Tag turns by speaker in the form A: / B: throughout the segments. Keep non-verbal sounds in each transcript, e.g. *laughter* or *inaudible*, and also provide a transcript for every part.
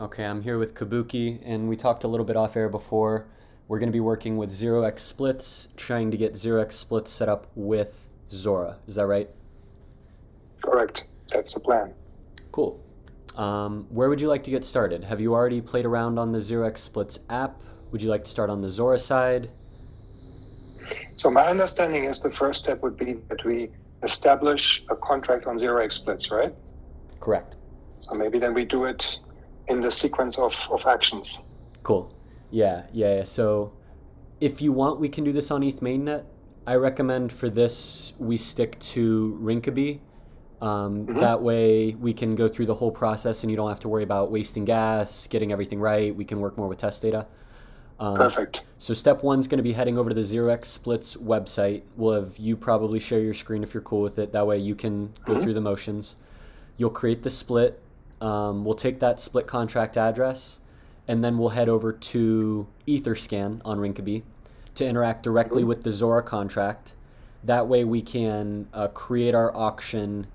A: Okay, I'm here with Kabuki, and we talked a little bit off air before. We're going to be working with 0x splits, trying to get 0x splits set up with Zora. Is that right?
B: Correct. That's the plan.
A: Cool. Um, where would you like to get started? Have you already played around on the 0x splits app? Would you like to start on the Zora side?
B: So my understanding is the first step would be that we establish a contract on 0x splits, right?
A: Correct.
B: So maybe then we do it in the sequence of, of actions.
A: Cool. Yeah, yeah, yeah. So if you want, we can do this on ETH mainnet. I recommend for this we stick to Rinkeby. Um,
B: Mhm.
A: That way we can go through the whole process and you don't have to worry about wasting gas, getting everything right. We can work more with test data. Um,
B: Perfect.
A: So step one is going to be heading over to the 0x Splits website. We'll have you probably share your screen if you're cool with it. That way you can go
B: Mhm.
A: through the motions. You'll create the split. Um, we'll take that split contract address, and then we'll head over to Etherscan on Rinkeby to interact directly with the Zora contract. That way we can uh, create our auction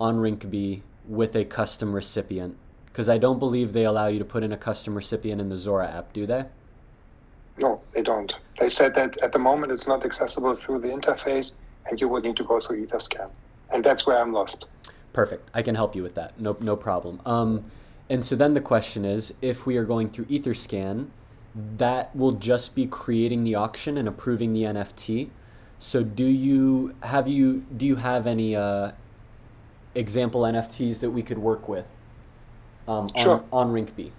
A: on Rinkeby with a custom recipient. Because I don't believe they allow you to put in a custom recipient in the Zora app, do they?
B: No, they don't. They said that at the moment it's not accessible through the interface and you would need to go through Etherscan. And that's where I'm lost.
A: Perfect. I can help you with that. No, no problem. Um, and so then the question is, if we are going through Etherscan, that will just be creating the auction and approving the NFT. So do you have you do you have any uh, example NFTs that we could work with um, on,
B: Sure.
A: on Rinkeby?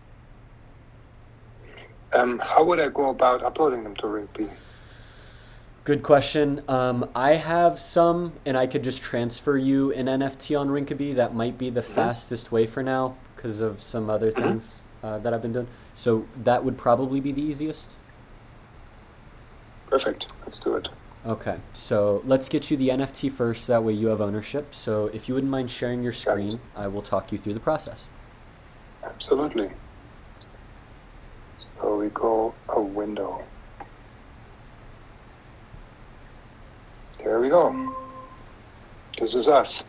B: Um, how would I go about uploading them to Rinkeby?
A: Good question. Um, I have some, and I could just transfer you an NFT on Rinkeby. That might be the fastest way for now because of some other things uh, that I've been doing. So that would probably be the easiest.
B: Perfect. Let's do it.
A: Okay, so let's get you the NFT first. That way you have ownership. So if you wouldn't mind sharing your screen, I will talk you through the process.
B: Absolutely. So we go a window. There we go. This is us.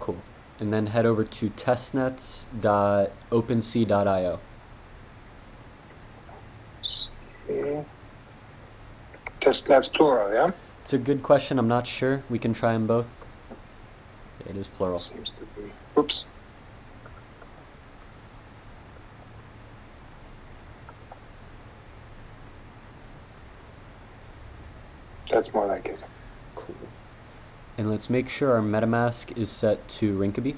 A: Cool. And then head over to testnets.opensea.io.
B: Okay. Testnets plural, yeah?
A: It's a good question. I'm not sure. We can try them both. It is plural.
B: Seems to be. Oops. That's more like it.
A: Cool. And let's make sure our MetaMask is set to Rinkeby.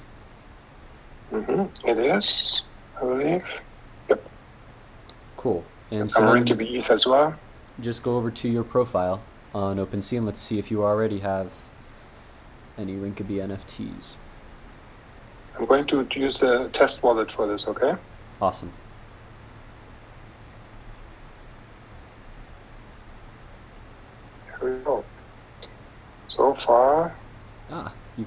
B: hmm It is, I believe. Yep.
A: Cool. And so
B: going
A: then
B: to be ETH as well.
A: just go over to your profile on OpenSea and let's see if you already have any Rinkeby NFTs.
B: I'm going to use the test wallet for this, okay?
A: Awesome.
B: Here we go. So far,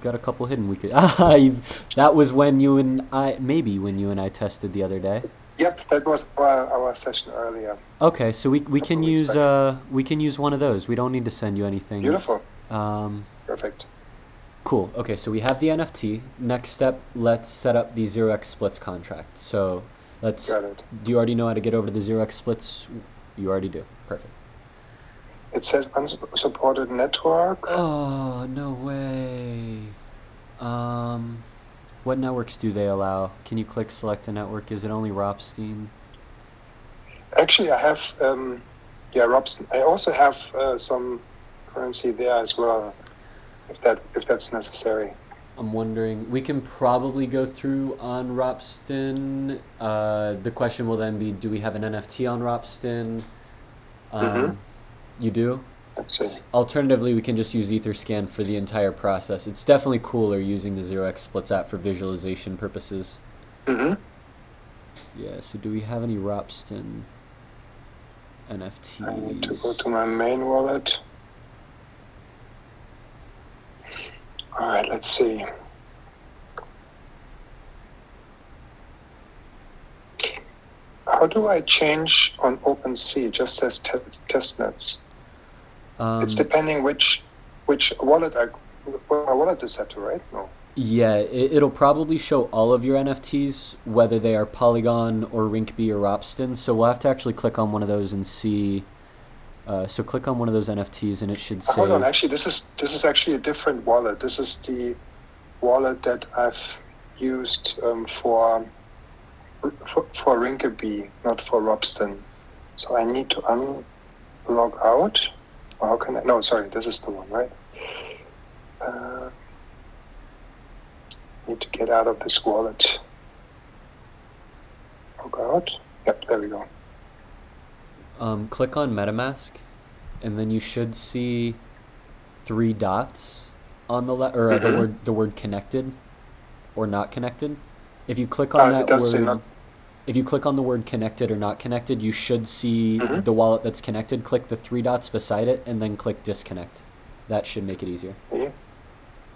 A: You've got a couple hidden. We could. *laughs* Ah, you've, that was when you and I, maybe when you and I tested the other day.
B: yep, that was our, our session earlier.
A: Okay, so we we can use uh we can use one of those. We don't need to send you anything.
B: Beautiful.
A: Um,
B: Perfect.
A: cool. Okay, so we have the NFT. Next step, let's set up the zero x splits contract. So let's.
B: Got it.
A: Do you already know how to get over to the zero x splits? You already do. Perfect.
B: It says unsupported network.
A: Oh no way. Um, what networks do they allow? Can you click select a network? Is it only Ropsten?
B: Actually, I have, um, yeah, Ropsten. I also have uh, some currency there as well, if that if that's necessary.
A: I'm wondering. We can probably go through on Ropsten. Uh, the question will then be: Do we have an NFT on Ropsten? Um,
B: Mhm.
A: You do. Alternatively, we can just use EtherScan for the entire process. It's definitely cooler using the 0x splits app for visualization purposes.
B: hmm
A: Yeah. So, do we have any Ropsten NFTs?
B: I need to go to my main wallet. All right, let's see. How do I change on OpenSea? Just as te- testnets.
A: Um,
B: it's depending which which wallet I my wallet is set to, right? No.
A: Yeah, it, it'll probably show all of your NFTs, whether they are Polygon or Rinkeby or Ropsten. So we'll have to actually click on one of those and see. Uh, so click on one of those NFTs, and it should say.
B: Hold on, actually, this is this is actually a different wallet. This is the wallet that I've used um, for, for for Rinkeby, not for Ropsten. So I need to unlog out. Can I? No, sorry, this is the one, right? Uh, need to get out of this wallet. Log out. Yep, there we go.
A: Um, click on MetaMask, and then you should see three dots on the left, or uh, the
B: Mhm.
A: word the word connected, or not connected. If you click on
B: Uh,
A: that word, if you click on the word connected or not connected, you should see
B: Mhm.
A: the wallet that's connected. Click the three dots beside it, and then click disconnect. That should make it easier.
B: See?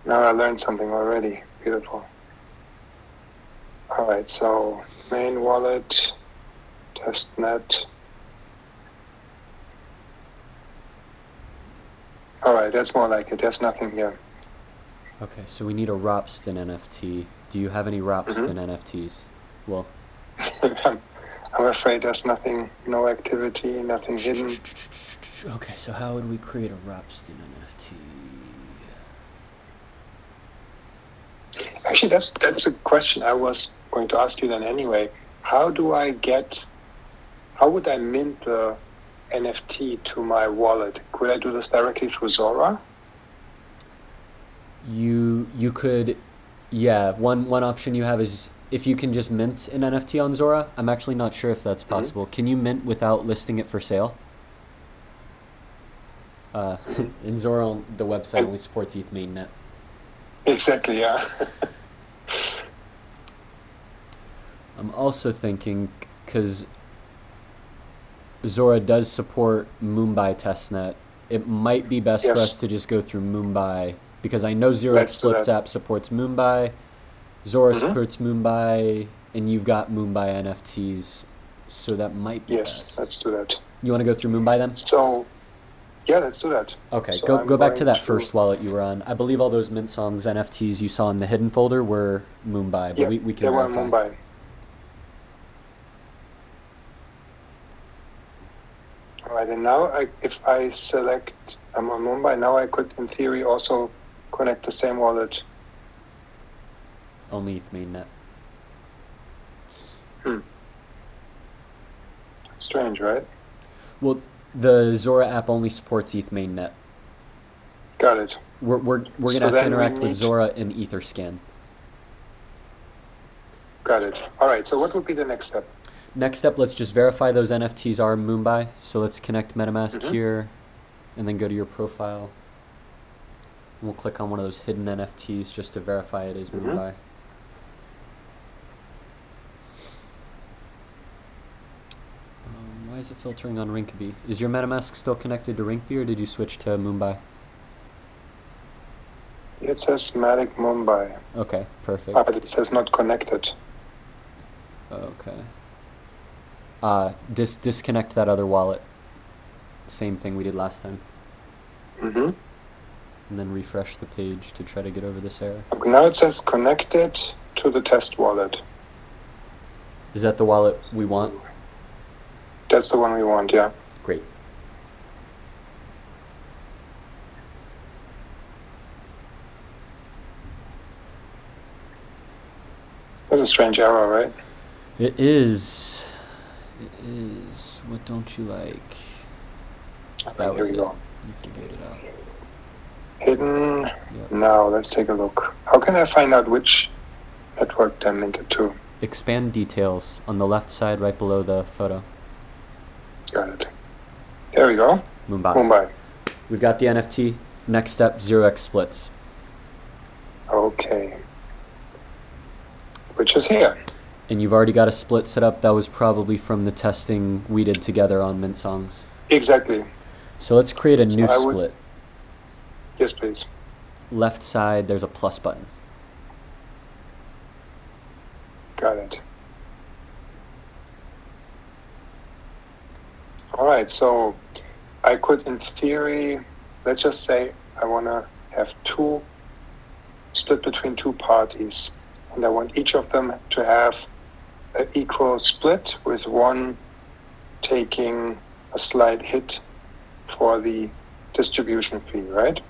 B: Now I learned something already. Beautiful. All right, so main wallet, testnet. All right, that's more like it. There's nothing here.
A: Okay, so we need a Ropsten NFT. Do you have any Ropsten
B: Mm-hmm.
A: NFTs? Well,
B: I'm, I'm afraid there's nothing, no activity, nothing hidden.
A: Okay, so how would we create a Ropsten NFT?
B: Actually, that's that's a question I was going to ask you then anyway. How do I get? How would I mint the NFT to my wallet? Could I do this directly through Zora?
A: You you could, yeah. One one option you have is if you can just mint an NFT on Zora. I'm actually not sure if that's possible. Can you mint without listing it for sale? Uh, *laughs* in Zora, the website only supports ETH mainnet.
B: Exactly. Yeah. *laughs*
A: I'm also thinking because Zora does support Mumbai testnet. It might be best for us to just go through Mumbai because I know Zero Splits app supports Mumbai, Zora
B: Mhm.
A: supports Mumbai, and you've got Mumbai NFTs, so that might be
B: yes.
A: best.
B: Let's do that.
A: You want to go through Mumbai then?
B: So, yeah, let's do that.
A: Okay,
B: So
A: go
B: I'm
A: go back to that first wallet you were on. I believe all those Mint Songs NFTs you saw in the hidden folder were Mumbai, but
B: Yeah,
A: we, we
B: they
A: can
B: were
A: verify.
B: Mumbai. All right, and now I, if I select I'm on Mumbai, now I could, in theory, also connect the same wallet.
A: Only ETH mainnet. Hmm.
B: Strange, right?
A: Well, the Zora app only supports ETH mainnet.
B: Got it.
A: We're, we're, we're
B: So
A: gonna have to interact with Zora in Etherscan.
B: Got it. All right. So, what would be the next step?
A: Next step, let's just verify those NFTs are Mumbai. So let's connect MetaMask
B: Mhm.
A: here, and then go to your profile. And we'll click on one of those hidden NFTs just to verify it is
B: Mhm.
A: Mumbai. Um, why is it filtering on Rinkeby? Is your MetaMask still connected to Rinkeby, or did you switch to Mumbai?
B: It says Matic Mumbai,
A: Okay, perfect.
B: but it says not connected.
A: Okay. Uh, dis- disconnect that other wallet. Same thing we did last time.
B: Mm-hmm.
A: And then refresh the page to try to get over this error.
B: Okay, now it says connected to the test wallet.
A: Is that the wallet we want?
B: That's the one we want, yeah.
A: Great.
B: That's a strange arrow, right?
A: It is. It is. What don't you like? That
B: Here
A: was
B: we
A: it.
B: go.
A: You figured it out.
B: Hidden.
A: Yep.
B: Now, let's take a look. How can I find out which network they're minted to?
A: Expand details on the left side, right below the photo.
B: Got it. There we go.
A: Mumbai.
B: Mumbai.
A: We've got the NFT. Next step: zero x splits.
B: Okay. Which is here.
A: And you've already got a split set up. That was probably from the testing we did together on Mint Songs.
B: Exactly.
A: So let's create a new
B: would-
A: split.
B: Yes, please.
A: Left side, there's a plus button.
B: Got it. All right, so I could, in theory, let's just say I want to have two split between two parties, and I want each of them to have an equal split, with one taking a slight hit for the distribution fee, right?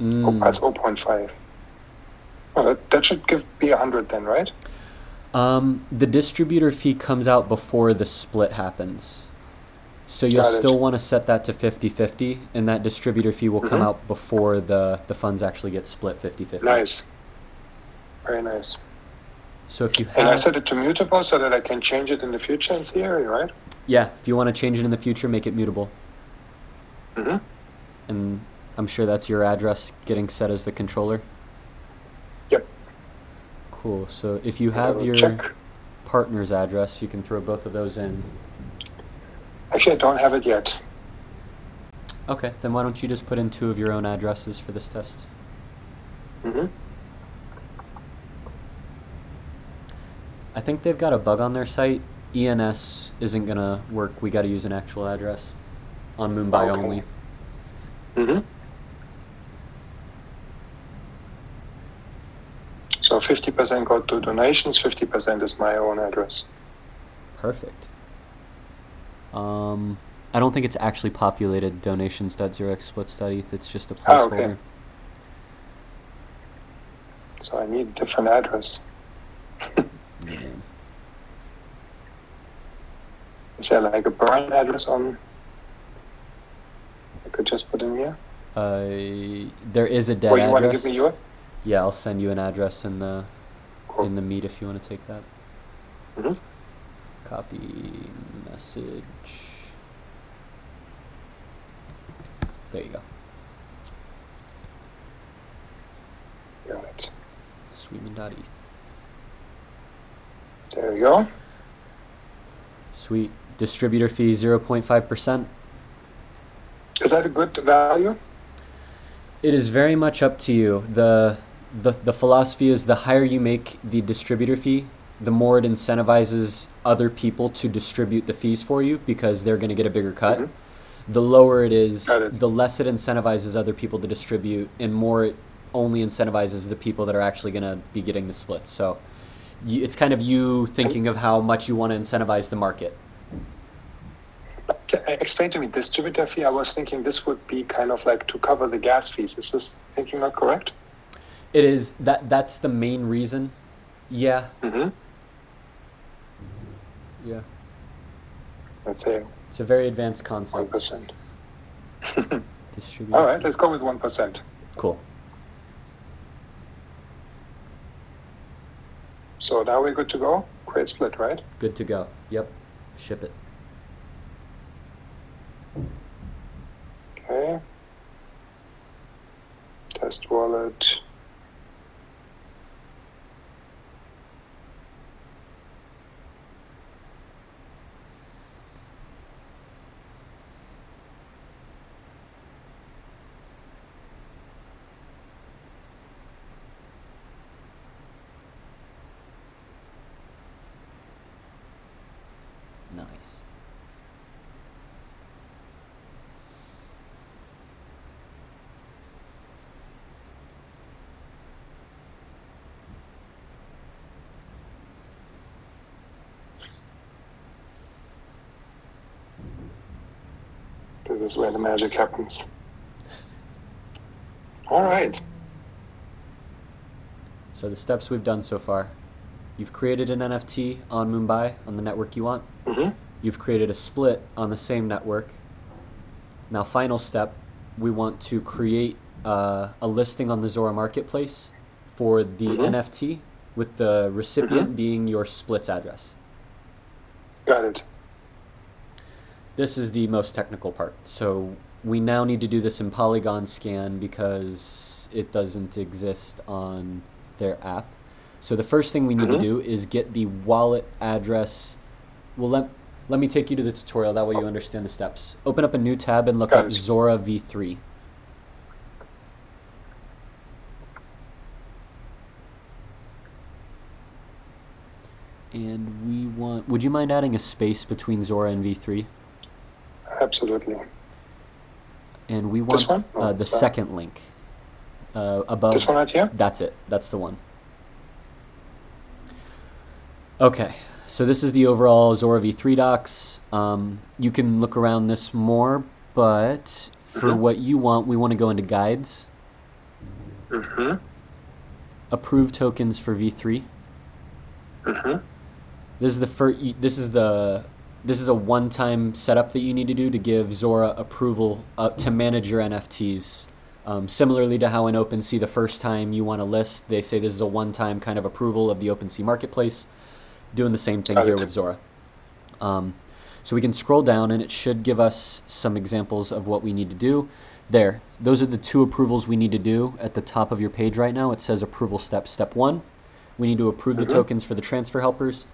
B: Oh,
A: Mm.
B: that's 0.5. Oh, that, that should give be 100 then, right?
A: Um, the distributor fee comes out before the split happens. So you'll
B: Got it.
A: still want to set that to 50-50 and that distributor fee will come
B: Mhm.
A: out before the, the funds actually get split 50-50.
B: Nice. Very nice.
A: So if you
B: And I set it to mutable so that I can change it in the future in theory, right?
A: Yeah, if you want to change it in the future, make it mutable.
B: Mm-hmm.
A: And I'm sure that's your address getting set as the controller.
B: Yep.
A: Cool. So if you have your
B: check.
A: partner's address, you can throw both of those in.
B: Actually, I don't have it yet.
A: Okay, then why don't you just put in two of your own addresses for this test?
B: Mm-hmm.
A: I think they've got a bug on their site. ENS isn't gonna work. We got to use an actual address on Mumbai
B: Okay.
A: only.
B: Mm-hmm. So 50% go to donations, 50% is my own address.
A: Perfect. Um, I don't think it's actually populated donations.0x-splits.eth. It's just a
B: Ah, okay.
A: placeholder.
B: So I need a different address. *laughs*
A: Yeah.
B: Is there like a burn address on? I could just put in here.
A: Uh, there is a dead
B: you want to
A: address.
B: give me your?
A: Yeah, I'll send you an address in the
B: Cool.
A: in the meet if you want to take that.
B: Mhm.
A: Copy message. There you go.
B: Got it.
A: Sweetman.eth.
B: There you go.
A: Sweet. Distributor fee 0.5%.
B: Is that a good value?
A: It is very much up to you. The, the the philosophy is the higher you make the distributor fee, the more it incentivizes other people to distribute the fees for you because they're going to get a bigger cut.
B: Mhm.
A: The lower it is,
B: it.
A: the less it incentivizes other people to distribute, and more it only incentivizes the people that are actually going to be getting the splits. So, you, it's kind of you thinking of how much you want to incentivize the market.
B: Explain to me distributor fee. I was thinking this would be kind of like to cover the gas fees. Is this thinking not correct?
A: It is that that's the main reason. Yeah,
B: Mm-hmm.
A: Yeah.
B: Let's say
A: It's a very advanced concept.
B: percent.
A: Distributor. *laughs* *laughs*
B: All right, let's go with one percent.
A: Cool.
B: So now we're good to go. Create split, right?
A: Good to go. Yep. Ship it.
B: Okay. Test wallet.
A: Nice.
B: This is where the magic happens. All right.
A: So the steps we've done so far. You've created an NFT on Mumbai on the network you want.
B: Mm-hmm.
A: You've created a split on the same network. Now, final step, we want to create uh, a listing on the Zora Marketplace for the
B: Mhm.
A: NFT with the recipient
B: Mhm.
A: being your splits address.
B: Got it.
A: This is the most technical part. So we now need to do this in Polygon Scan because it doesn't exist on their app. So the first thing we need to
B: Mhm.
A: do is get the wallet address. Well, let, let me take you to the tutorial. That way you understand the steps. Open up a new tab and look
B: Got
A: up
B: it.
A: Zora v3. And we want. Would you mind adding a space between Zora and v3?
B: Absolutely.
A: And we want uh, the
B: sorry.
A: second link. uh, above.
B: This one right here?
A: That's it. That's the one. Okay, so this is the overall Zora V3 docs. Um, you can look around this more, but for
B: Mhm.
A: what you want, we want to go into guides,
B: Mm-hmm.
A: approve tokens for V3.
B: Mm-hmm.
A: This is the first. This is the. This is a one-time setup that you need to do to give Zora approval uh, to manage your NFTs. Um, similarly to how in OpenSea, the first time you want to list, they say this is a one-time kind of approval of the OpenSea marketplace. Doing the same thing here with Zora. Um, so we can scroll down, and it should give us some examples of what we need to do. There, those are the two approvals we need to do at the top of your page right now. It says approval step. Step one, we need to approve the
B: Mhm.
A: tokens for the transfer helpers.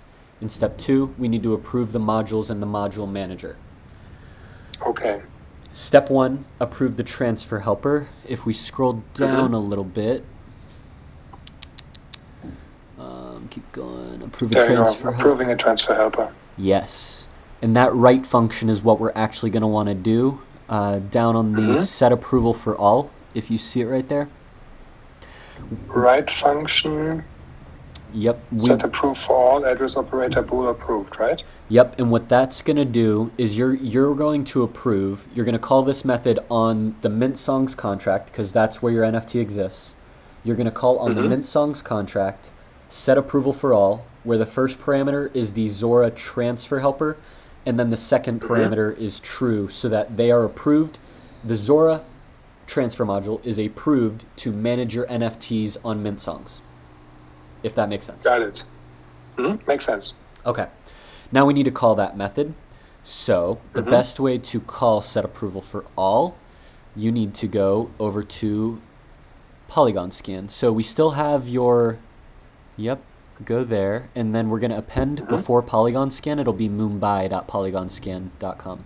A: In step two, we need to approve the modules and the module manager.
B: Okay.
A: Step one, approve the transfer helper. If we scroll down a little bit, um, keep going. Approve a
B: There
A: transfer helper.
B: Approving a transfer helper.
A: Yes. And that write function is what we're actually going to want to do. Uh, down on the
B: Mhm.
A: set approval for all, if you see it right there.
B: Write function.
A: Yep. We,
B: Set approve for all. Address operator bool approved. Right.
A: Yep, and what that's going to do is you're you're going to approve. You're going to call this method on the Mint Songs contract because that's where your NFT exists. You're going to call on the
B: Mhm.
A: Mint Songs contract set approval for all, where the first parameter is the Zora transfer helper, and then the second
B: Mhm.
A: parameter is true, so that they are approved. The Zora transfer module is approved to manage your NFTs on Mint Songs. If that makes sense.
B: Got it. hmm Makes sense.
A: Okay. Now we need to call that method. So the
B: Mhm.
A: best way to call set approval for all, you need to go over to Polygon scan. So we still have your, yep, go there, and then we're gonna append
B: Mhm.
A: before Polygon scan. It'll be mumbai.polygonscan.com.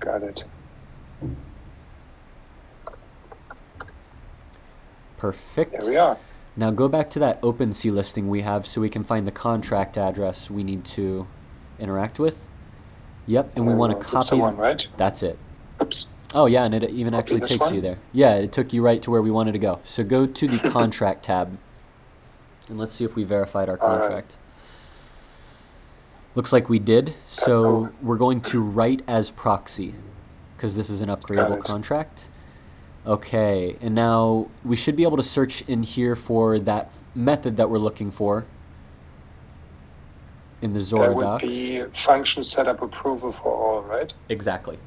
B: Got it.
A: Perfect.
B: There we are.
A: Now go back to that OpenSea listing we have so we can find the contract address we need to interact with. Yep, and we
B: There
A: want to
B: That's
A: copy.
B: one, right?
A: That's it.
B: Oops.
A: Oh yeah, and it even
B: Copy
A: actually takes
B: one?
A: you there. Yeah, it took you right to where we wanted to go. So go to the *laughs* contract tab, and let's see if we verified our
B: All right.
A: contract. Looks like we did. So
B: cool.
A: we're going to write as proxy, because this is an upgradable contract. Okay, and now we should be able to search in here for that method that we're looking for in the Zora
B: There would
A: docs.
B: be function setup approval for all, right?
A: Exactly.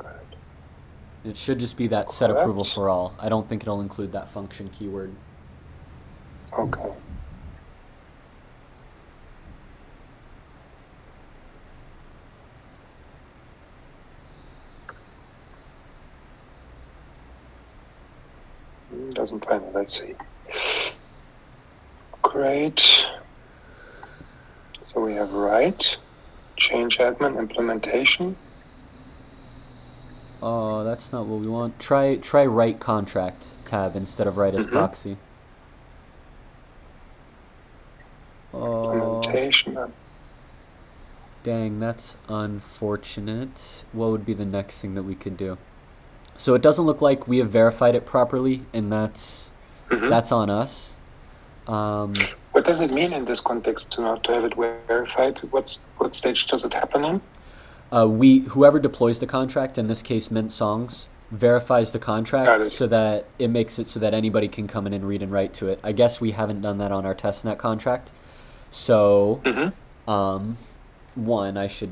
B: It.
A: It should just be that set approval for all. I don't think it'll include that function keyword.
B: Okay. Doesn't find it. Let's see. Great. So we have write, change admin, implementation.
A: Oh, that's not what we want. Try try write contract tab instead of write as
B: Mhm.
A: proxy. Oh,
B: uh,
A: dang, that's unfortunate. What would be the next thing that we could do? So it doesn't look like we have verified it properly, and that's
B: mhm.
A: that's on us. Um,
B: What does it mean in this context to not to have it verified? What's what stage does it happen in?
A: uh, we whoever deploys the contract, in this case Mint Songs, verifies the contract so that it makes it so that anybody can come in and read and write to it. I guess we haven't done that on our testnet contract. So,
B: Mm-hmm.
A: um, one, I should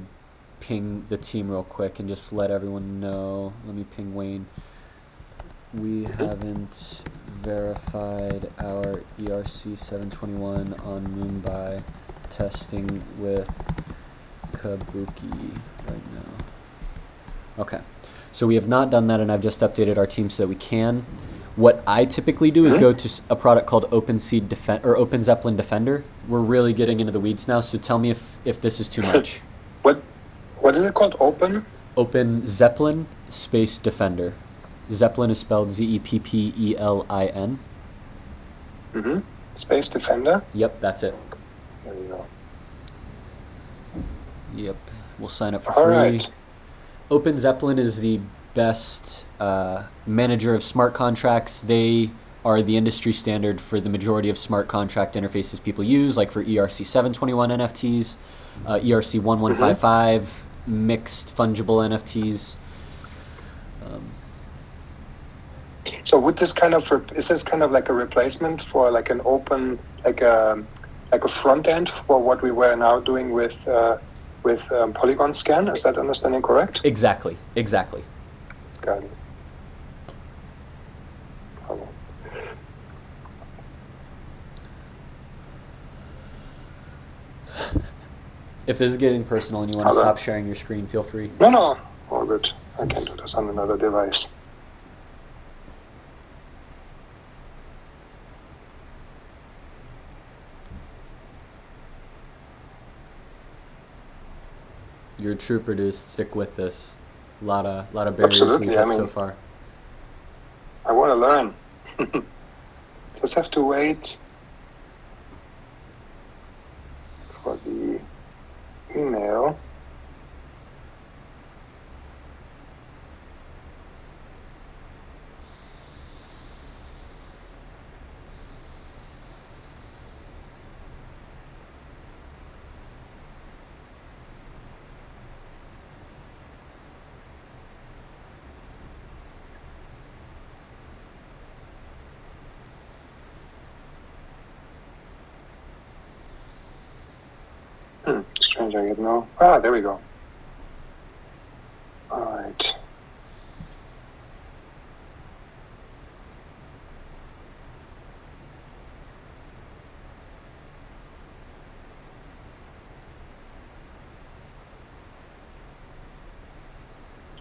A: ping the team real quick and just let everyone know. Let me ping Wayne. We haven't verified our ERC 721 on Mumbai testing with Kabuki right now. Okay. So we have not done that, and I've just updated our team so that we can. What I typically do is
B: Mhm.
A: go to a product called OpenSea Defend or Open Zeppelin Defender. We're really getting into the weeds now, so tell me if, if this is too much. *laughs*
B: What what is it called? Open?
A: Open Zeppelin Space Defender. Zeppelin is spelled Z E P P E L I N.
B: Mm-hmm. Space Defender.
A: Yep, that's it.
B: There we go.
A: Yep. We'll sign up for
B: All
A: free.
B: right.
A: Open Zeppelin is the best uh, manager of smart contracts. They are the industry standard for the majority of smart contract interfaces people use, like for ERC 721 NFTs, uh, ERC 1155, mixed fungible NFTs. Um,
B: So would this kind of re- is this kind of like a replacement for like an open like a like a front end for what we were now doing with uh, with um, Polygon Scan? Is that understanding correct?
A: exactly, exactly. If this is getting personal and you want to stop sharing your screen, feel free.
B: No, no, all good. I can do this on another device.
A: You're a trooper, dude. Stick with this. A lot of, lot of barriers
B: Absolutely,
A: we've
B: I
A: hit so far.
B: I want to learn. *laughs* Just have to wait for the email. Get no. Ah, there we go. All right.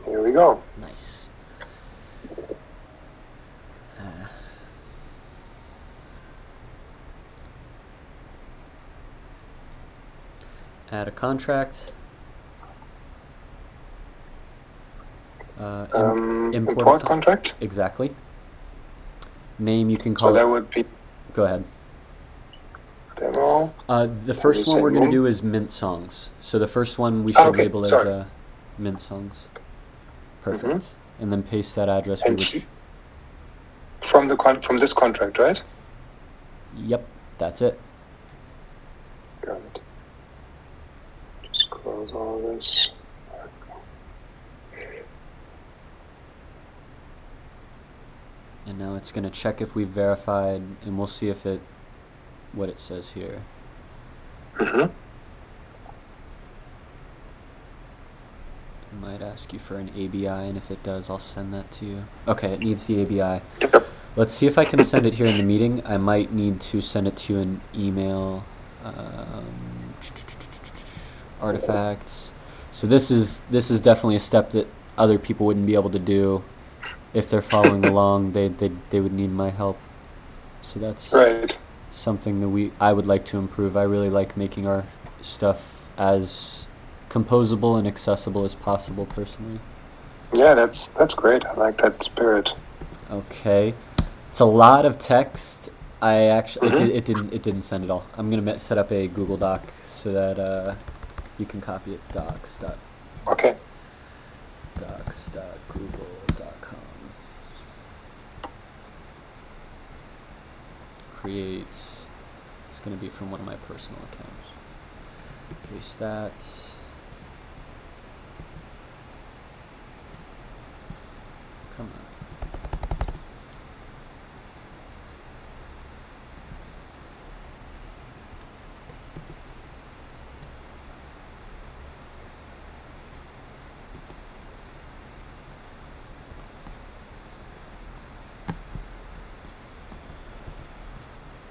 B: Here we go.
A: Nice. Uh, add a contract. Uh,
B: Um,
A: import
B: import,
A: con-
B: contract.
A: exactly. Name you can
B: So
A: call
B: that
A: it.
B: would be
A: Go ahead.
B: demo.
A: Uh, the first one we're going to do is mint songs. So the first one we should
B: okay,
A: label as uh, mint songs. Perfect. And then paste that address. we
B: And
A: would
B: From the con- from this contract, right?
A: Yep, that's it.
B: Got it. Just close all this.
A: And now it's going to check if we've verified, and we'll see if it, what it says here.
B: hmm
A: It might ask you for an ABI, and if it does, I'll send that to you. Okay, it needs the ABI. Let's see if I can send it here in the meeting. I might need to send it to you in email. Um, artifacts. So this is this is definitely a step that other people wouldn't be able to do if they're following along. They they they would need my help. So that's
B: Right.
A: something that we I would like to improve. I really like making our stuff as composable and accessible as possible personally.
B: Yeah, that's that's great. I like that spirit.
A: Okay. It's a lot of text. I actually
B: Mhm.
A: it, it didn't it didn't send it all. I'm going to set up a Google Doc so that uh, you can copy it docs dot
B: Okay.
A: docs dot google dot com. Create. It's going to be from one of my personal accounts. Paste that. Come on.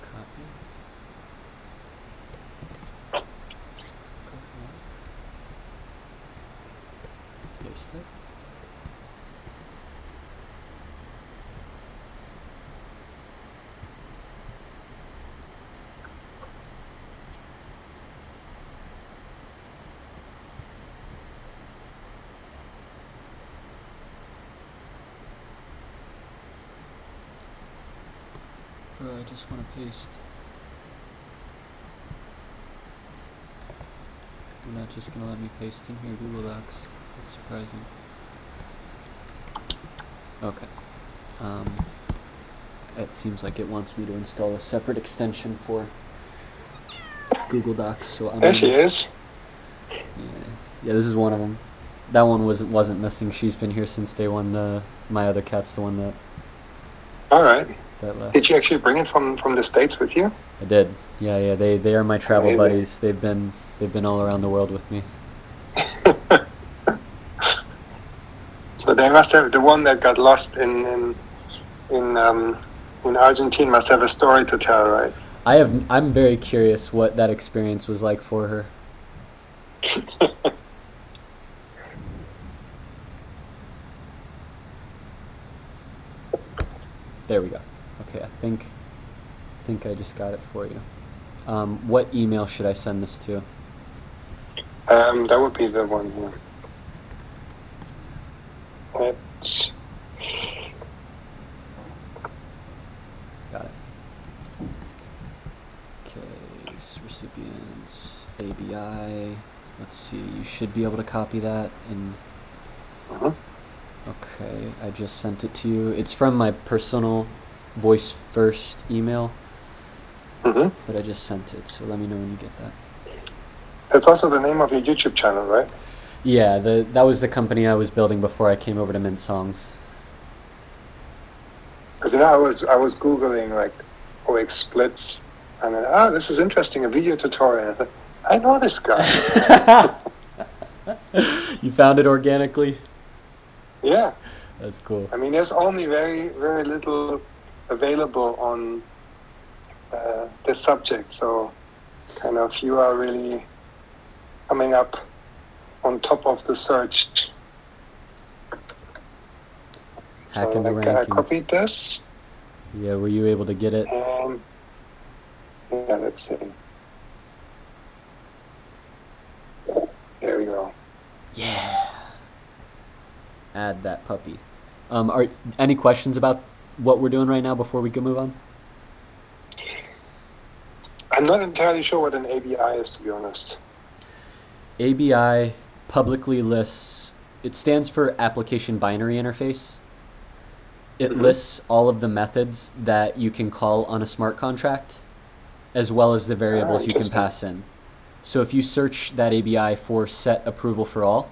A: Copy. It. Bro, I just want to paste. You're not just gonna let me paste in here Google Docs. That's surprising. Okay. Um, it seems like it wants me to install a separate extension for Google Docs. So I'm
B: There she
A: gonna-
B: is.
A: Yeah, yeah, this is one of them. That one wasn't wasn't missing. She's been here since day one. The my other cat's the one that
B: All right.
A: that left.
B: Did you actually bring it from from the states with you?
A: I did. Yeah, yeah. They they are my travel
B: Amazing.
A: buddies. They've been they've been all around the world with me.
B: They must have the one that got lost in in in um, in Argentina must have a story to tell, right?
A: I have. I'm very curious what that experience was like for her. *laughs* There we go. Okay, I think I think I just got it for you. Um, what email should I send this to?
B: um, that would be the one here. Let's,
A: Got it. Okay, s- recipients, ABI. Let's see, you should be able to copy that and
B: mhm.
A: okay, I just sent it to you. It's from my personal voice first email,
B: Mhm.
A: but I just sent it, so let me know when you get that.
B: That's also the name of your YouTube channel, right?
A: Yeah, the that was the company I was building before I came over to Mint Songs.
B: Because you know, I was I was googling like OX splits, and then ah, this is interesting, a video tutorial. I thought, I know this guy. *laughs* *laughs* *laughs*
A: you found it organically?
B: yeah,
A: That's cool.
B: I mean, there's only very very little available on uh, this subject, so kind of you are really coming up on top of the search.
A: Hacking
B: so
A: the
B: I
A: rankings.
B: copied this,
A: Yeah, were you able to get it?
B: and yeah, let's see. There we go.
A: Yeah. Add that puppy. Um, are any questions about what we're doing right now before we can move on?
B: I'm not entirely sure what an ABI is, to be honest.
A: ABI publicly lists. It stands for Application Binary Interface. It
B: Mhm.
A: lists all of the methods that you can call on a smart contract, as well as the variables you can pass in. So if you search that ABI for set approval for all,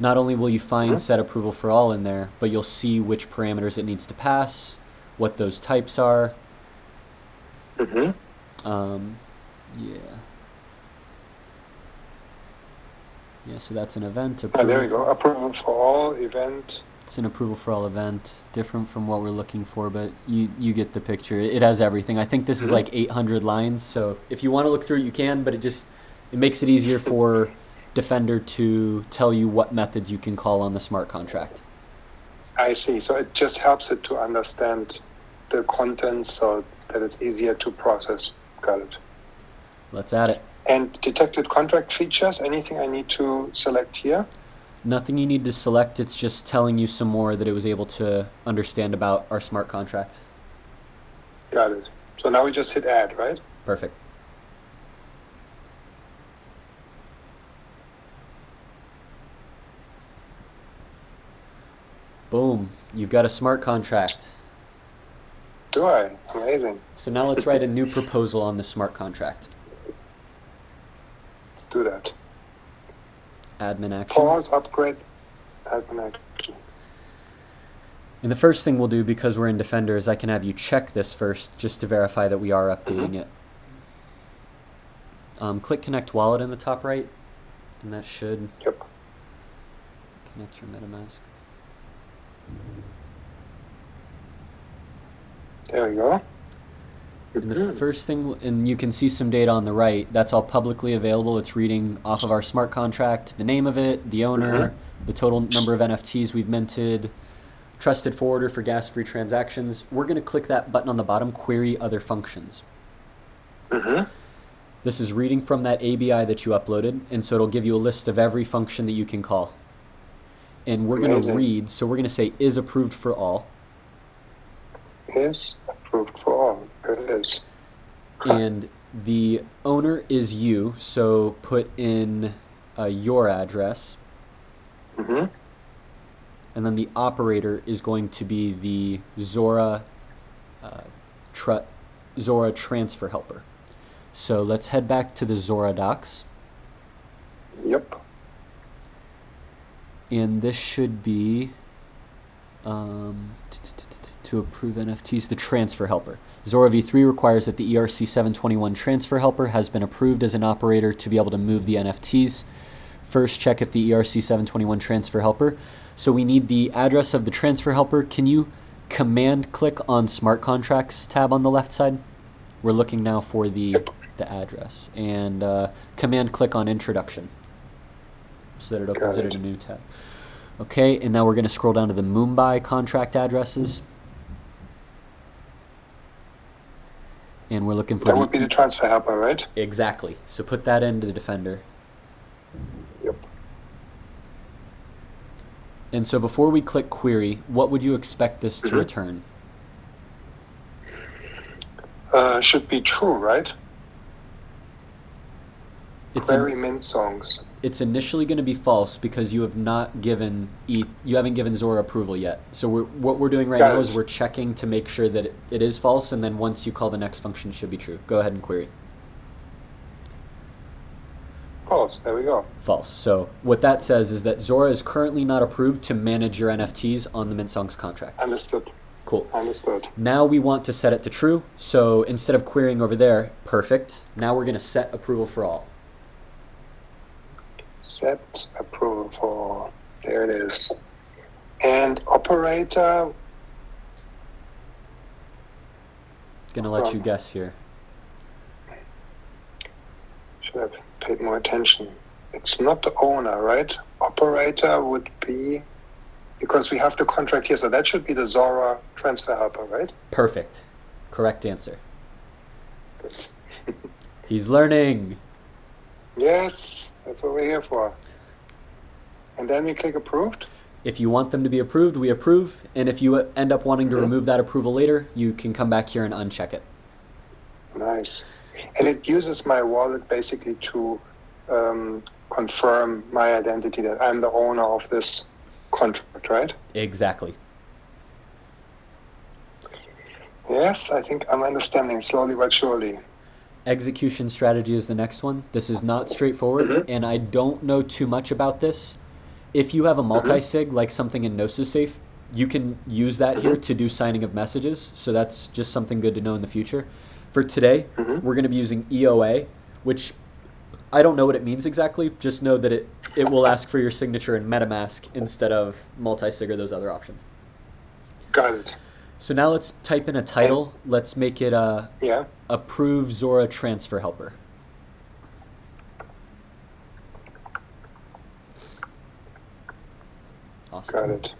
A: not only will you find
B: Mhm.
A: set approval for all in there, but you'll see which parameters it needs to pass, what those types are.
B: Mm-hmm.
A: Um, yeah. Yeah, so that's an event.
B: Ah, there we
A: approval
B: go. Approval for all event.
A: It's an approval for all event, different from what we're looking for, but you you get the picture. It has everything. I think this is
B: Mhm.
A: like 800 lines, so if you want to look through it, you can. But it just it makes it easier for Defender to tell you what methods you can call on the smart contract.
B: I see. So it just helps it to understand the contents so that it's easier to process. Got it.
A: Let's add it.
B: And detected contract features, anything I need to select here?
A: Nothing you need to select. It's just telling you some more that it was able to understand about our smart contract.
B: Got it. So now we just hit add, right?
A: Perfect. Boom. You've got a smart contract.
B: Do I? Amazing.
A: So now let's write a new proposal on the smart contract.
B: Let's do that.
A: Admin action.
B: Pause, upgrade, admin action.
A: And the first thing we'll do, because we're in Defender, is I can have you check this first, just to verify that we are updating it. Um, click Connect Wallet in the top right, and that should
B: Yep.
A: connect your MetaMask.
B: There we go.
A: And the first thing, and you can see some data on the right. That's all publicly available. It's reading off of our smart contract, the name of it, the owner, the total number of NFTs we've minted, trusted forwarder for gas-free transactions. We're going to click that button on the bottom, Query Other Functions.
B: Mhm.
A: This is reading from that ABI that you uploaded, and so it'll give you a list of every function that you can call. And we're going to read, so we're going to say is approved for all.
B: Is approved for all. It is.
A: and the owner is you so put in uh, your address
B: Mm-hmm.
A: and then the operator is going to be the Zora, uh, tra- Zora transfer helper. So let's head back to the Zora docs.
B: Yep.
A: And this should be um, to approve NFTs, the transfer helper. Zora v3 requires that the ERC 721 transfer helper has been approved as an operator to be able to move the NFTs. First, check if the ERC 721 transfer helper. So we need the address of the transfer helper. Can you command click on smart contracts tab on the left side? We're looking now for the the address and uh, command click on introduction so that it opens it
B: it.
A: in a new tab. Okay, and now we're going to scroll down to the Mumbai contract addresses. And we're looking for
B: That
A: the,
B: would be the transfer helper, right?
A: exactly. So put that into the defender.
B: Yep.
A: And so before we click query, what would you expect this to
B: Mhm.
A: return?
B: Uh, should be true, right?
A: It's in-
B: mint songs.
A: it's initially going to be false because you have not given e- you haven't given Zora approval yet. So we're, what we're doing right
B: Got
A: now
B: it.
A: is we're checking to make sure that it, it is false, and then once you call the next function, it should be true. Go ahead and query
B: False. There we go.
A: false. So what that says is that Zora is currently not approved to manage your NFTs on the Mint Songs contract.
B: Understood.
A: Cool.
B: Understood.
A: Now we want to set it to true. So instead of querying over there, perfect. Now we're going to set approval for all.
B: Set approval. There it is. And operator.
A: Going to let you guess here.
B: Should have paid more attention. It's not the owner, right? Operator would be. Because we have the contract here, so that should be the Zora transfer helper, right?
A: Perfect. Correct answer. *laughs* He's learning.
B: Yes, that's what we're here for. And then we click approved.
A: If you want them to be approved, we approve. And if you end up wanting to
B: Mhm.
A: remove that approval later, you can come back here and uncheck it.
B: Nice. And it uses my wallet basically to um, confirm my identity that I'm the owner of this contract, right?
A: Exactly.
B: Yes, I think I'm understanding slowly but surely.
A: Execution strategy is the next one. This is not straightforward,
B: Mhm.
A: and I don't know too much about this. If you have a multi sig, like something in Gnosis Safe, you can use that here
B: Mhm.
A: to do signing of messages. So that's just something good to know in the future. For today,
B: Mhm.
A: we're going to be using EOA, which I don't know what it means exactly. Just know that it, it will ask for your signature in MetaMask instead of multi sig or those other options.
B: Got it.
A: So now let's type in a title. Let's make it uh,
B: Yeah.
A: approve Zora transfer helper. Awesome.
B: Got it.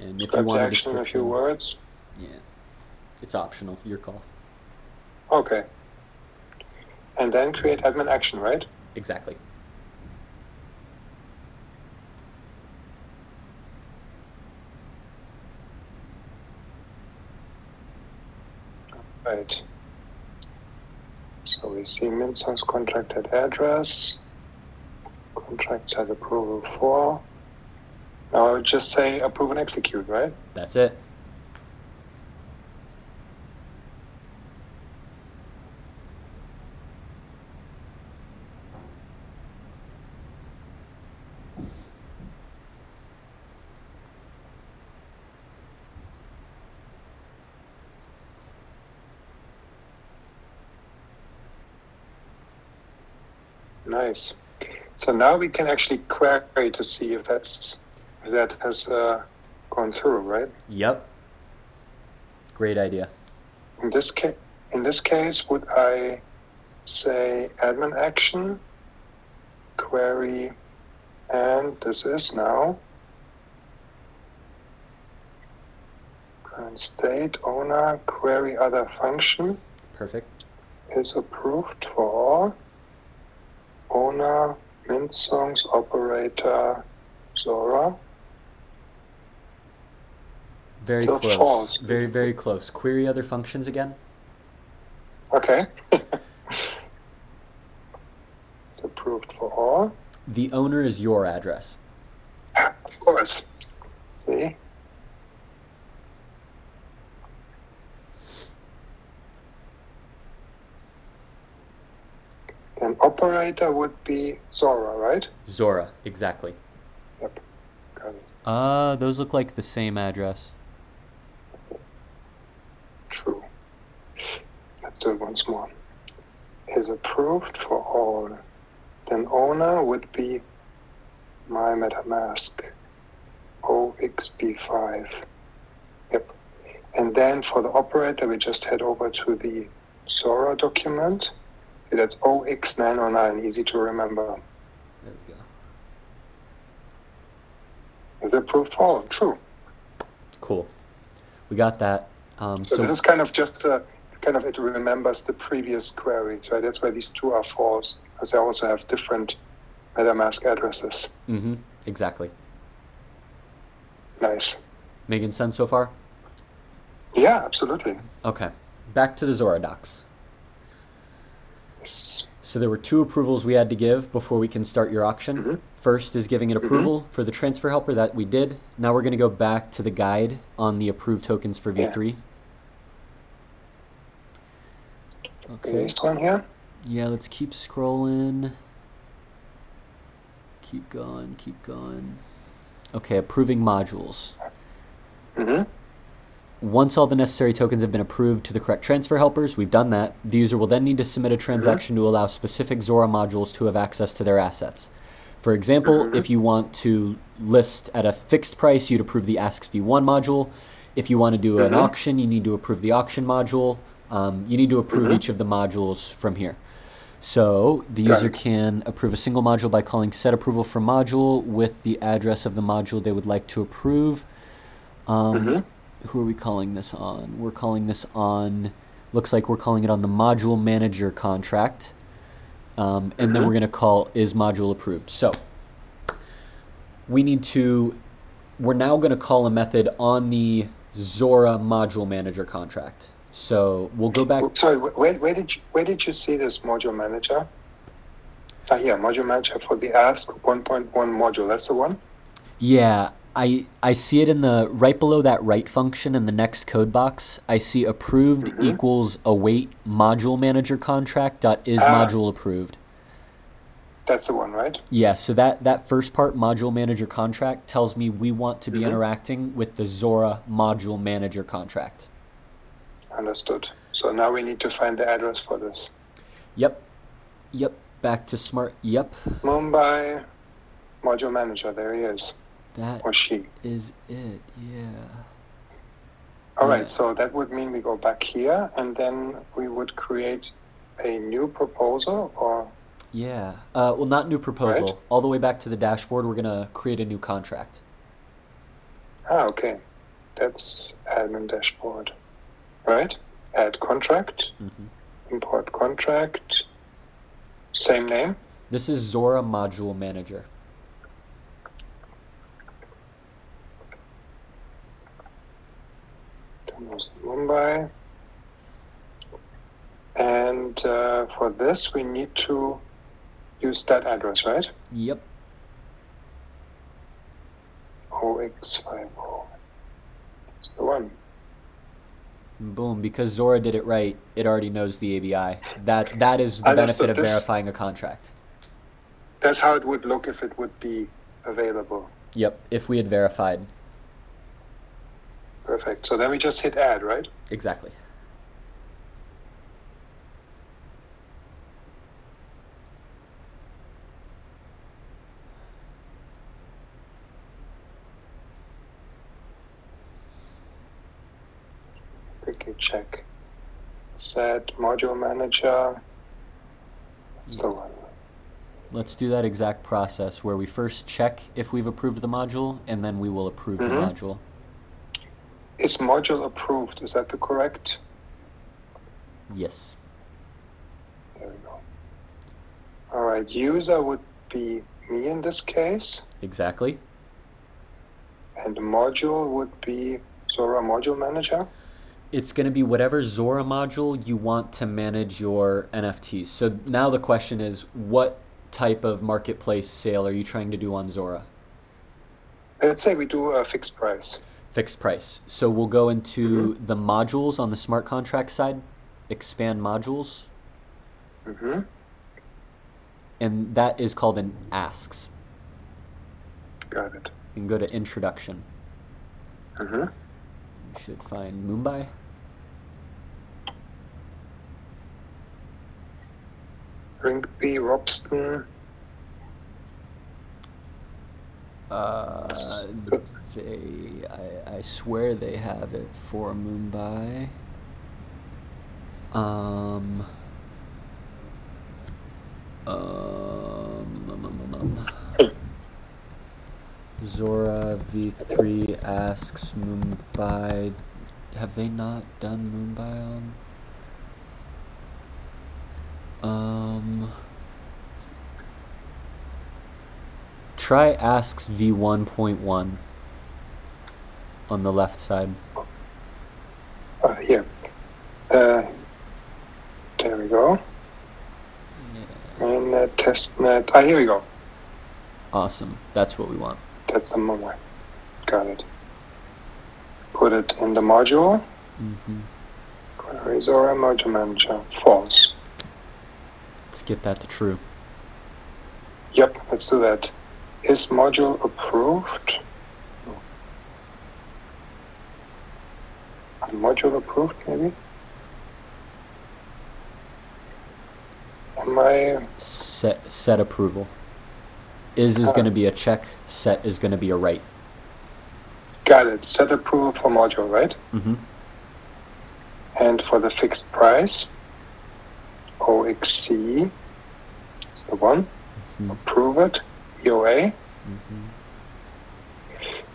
A: And if
B: Got
A: you want a
B: action in a few words.
A: yeah, it's optional. Your call.
B: Okay. And then create admin action, right?
A: Exactly.
B: Right. So we see Mint Songs contracted address. Contract approval for. Now I would just say approve and execute, right?
A: That's it.
B: Nice. So now we can actually query to see if that's if that has uh, gone through, right?
A: Yep. Great idea.
B: In this case, in this case, would I say admin action, query, and this is now current state owner query other function
A: Perfect.
B: is approved for owner mint songs operator Zora.
A: Very
B: Still
A: close.
B: false.
A: Very very close. Query other functions again.
B: Okay. *laughs* it's approved for all.
A: The owner is your address.
B: Of course. See? Then operator would be Zora, right?
A: Zora, exactly.
B: Yep. Got it.
A: Uh, those look like the same address.
B: True. Let's do it once more. Is approved for all. Then owner would be my MetaMask OXB5. Yep. And then for the operator, we just head over to the Zora document. That's OX909, easy to remember.
A: There we go.
B: Is approved for all? True.
A: Cool. We got that. Um,
B: So,
A: so
B: this is kind of just a kind of it remembers the previous queries, right? That's why these two are false, because they also have different MetaMask addresses.
A: Mm-hmm. exactly.
B: Nice.
A: Making sense so far?
B: Yeah, absolutely.
A: Okay. Back to the Zora docs.
B: Yes.
A: So there were two approvals we had to give before we can start your auction.
B: Mhm.
A: First is giving an approval for the transfer helper that we did. Now we're going to go back to the guide on the approved tokens for V3. Okay.
B: This one here.
A: Yeah, let's keep scrolling. Keep going, keep going. Okay, approving modules.
B: hmm
A: Once all the necessary tokens have been approved to the correct transfer helpers, we've done that. The user will then need to submit a transaction to allow specific Zora modules to have access to their assets. For example,
B: Mhm.
A: if you want to list at a fixed price, you'd approve the Asks V1 module. If you want to do an
B: Mhm.
A: auction, you need to approve the auction module. Um, you need to approve
B: Mhm.
A: each of the modules from here. So the user can approve a single module by calling set approval for module with the address of the module they would like to approve. Um,
B: Mhm.
A: Who are we calling this on? We're calling this on. Looks like we're calling it on the module manager contract. Um, and then
B: Mhm.
A: we're going to call is module approved. So we need to. We're now going to call a method on the Zora module manager contract. So we'll go back.
B: Sorry, where, where did you, where did you see this module manager? Ah, here, module manager for the Ask 1.1 module. That's the one.
A: Yeah, I I see it in the right below that write function in the next code box. I see approved
B: Mhm.
A: equals await module manager contract dot is
B: Ah.
A: module approved.
B: That's the one, right?
A: Yeah, so that that first part module manager contract tells me we want to be
B: Mhm.
A: interacting with the Zora module manager contract.
B: Understood. So now we need to find the address for this.
A: Yep. Yep. Back to smart. Yep.
B: Mumbai module manager. There he is,
A: That
B: or she.
A: is it. Yeah.
B: All right.
A: Yeah.
B: So that would mean we go back here, and then we would create a new proposal, or
A: Yeah. Uh, well, not new proposal.
B: Right.
A: All the way back to the dashboard, we're gonna create a new contract.
B: ah, okay. That's admin dashboard, right? Add contract,
A: hmm
B: import contract. Same name.
A: This is Zora module manager.
B: Thomas Mumbai. And uh, for this, we need to use that address, right?
A: Yep.
B: OX50. That's the one.
A: Boom. Because Zora did it right, it already knows the ABI. That that is the benefit of
B: This-
A: verifying a contract.
B: That's how it would look if it would be available.
A: Yep. If we had verified.
B: Perfect. So then we just hit add, right?
A: Exactly.
B: Quickly check. Set module manager. The one.
A: Let's do that exact process where we first check if we've approved the module, and then we will approve the
B: Mhm.
A: module.
B: Is module approved? Is that the correct?
A: Yes.
B: There we go. All right. User would be me in this case,
A: Exactly.
B: and the module would be Zora Module Manager.
A: It's going to be whatever Zora module you want to manage your NFTs. So now the question is what type of marketplace sale are you trying to do on Zora?
B: Let's say we do a fixed price.
A: Fixed price. So we'll go into the modules on the smart contract side, expand modules,
B: Mm-hmm.
A: and that is called an asks.
B: Got it.
A: You can go to introduction.
B: Mm-hmm.
A: You should find Mumbai.
B: Rinkeby, Ropsten.
A: Uh. They, I, I swear they have it for Mumbai. Um. Um, um, um. Zora V3 asks Mumbai. Have they not done Mumbai on? Um. Try asks v1.1 on the left side.
B: Uh, here. Uh, there we go. Mainnet, testnet. Ah, here we go.
A: Awesome. That's what we want.
B: That's the one. Got it. Put it in the module.
A: hmm
B: Query Zora module manager. False.
A: Let's get that to true.
B: Yep, let's do that. Is module approved? Module approved, maybe? Am I?
A: Set set approval. Is is
B: Ah.
A: going to be a check. Set is going to be a right.
B: Got it. Set approval for module, right?
A: Mm-hmm.
B: And for the fixed price, OXC is the one.
A: Mhm.
B: Approve it. EOA.
A: hmm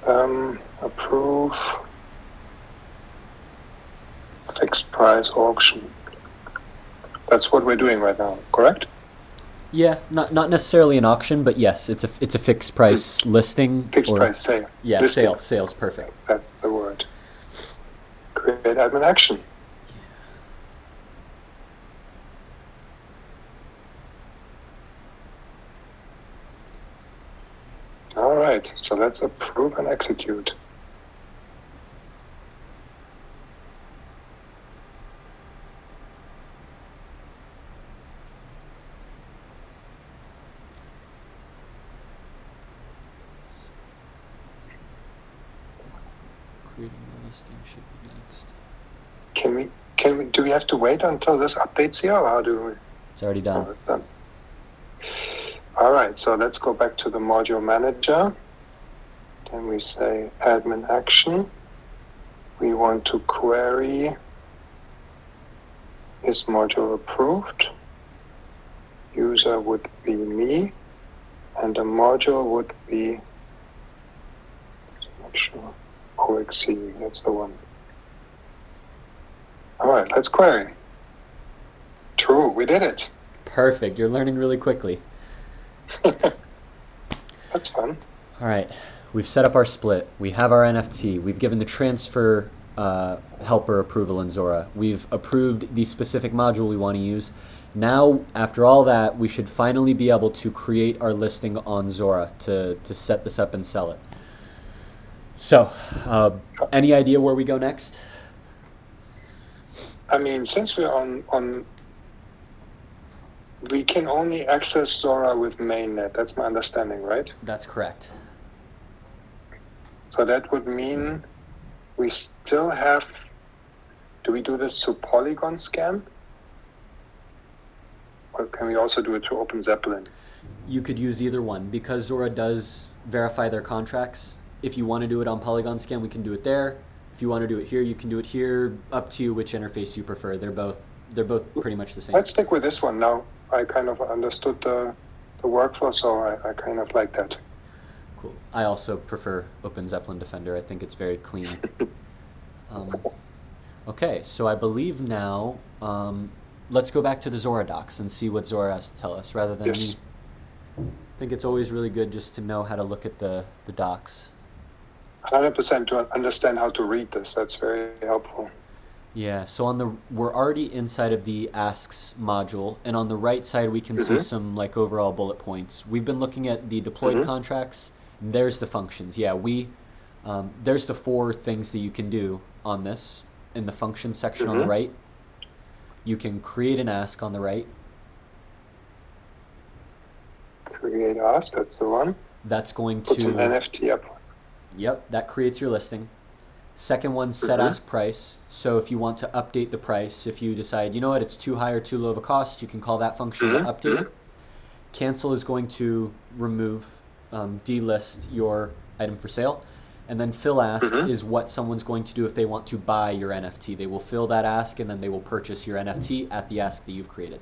B: Um, approve fixed price auction. That's what we're doing right now, correct?
A: Yeah, not not necessarily an auction, but yes, it's a it's a fixed price hmm. listing.
B: Fixed
A: or-
B: price sale.
A: Yeah,
B: Listing.
A: sales sales perfect.
B: That's the word. Create admin action. Yeah. All right, so let's approve and execute.
A: Creating the listing should be next.
B: Can we? Can we? Do we have to wait until this updates here, or how do we?
A: It's already
B: Oh,
A: done.
B: it's done. All right, so let's go back to the module manager. Then we say admin action. We want to query is module approved? User would be me, and the module would be not sure. OXC, that's the one. All right, let's query. True, we did it.
A: Perfect. You're learning really quickly. *laughs*
B: That's fun.
A: All right, we've set up our split. We have our NFT. We've given the transfer uh, helper approval in Zora. We've approved the specific module we want to use. Now, after all that, we should finally be able to create our listing on Zora to, to set this up and sell it. So, uh, any idea where we go next?
B: I mean, since we're on on, we can only access Zora with mainnet. That's my understanding, right?
A: That's correct.
B: So that would mean we still have. Do we do this to Polygon scan? Or can we also do it to Open Zeppelin?
A: You could use either one because Zora does verify their contracts. If you want to do it on Polygon Scan, we can do it there. If you want to do it here, you can do it here. Up to you which interface you prefer. They're both they're both pretty much the same.
B: Let's stick with this one now. I kind of understood the the workflow, so I, I kind of like that.
A: Cool. I also prefer Open Zeppelin Defender. I think it's very clean. *laughs* Um, okay, so I believe now um, let's go back to the Zora docs and see what Zora has to tell us, rather than
B: Yes.
A: me. I think it's always really good just to know how to look at the the docs.
B: 100% to understand how to read this. That's very helpful.
A: Yeah, so on the we're already inside of the asks module, and on the right side we can see
B: Mhm.
A: some like overall bullet points. We've been looking at the deployed
B: Mhm.
A: contracts There's the functions. Yeah, we um, there's the four things that you can do on this in the function section on the
B: Mhm.
A: right. You can create an ask on the right.
B: Create ask, that's the one.
A: That's going
B: to Put
A: to
B: NFT up.
A: Yep, that creates your listing. Second one, set
B: Mhm.
A: ask price. So if you want to update the price, if you decide, you know what, it's too high or too low of a cost, you can call that function
B: Mhm,
A: to update it. Cancel is going to remove, um, delist your item for sale. And then fill ask
B: Mhm.
A: is what someone's going to do if they want to buy your NFT. They will fill that ask and then they will purchase your NFT at the ask that you've created.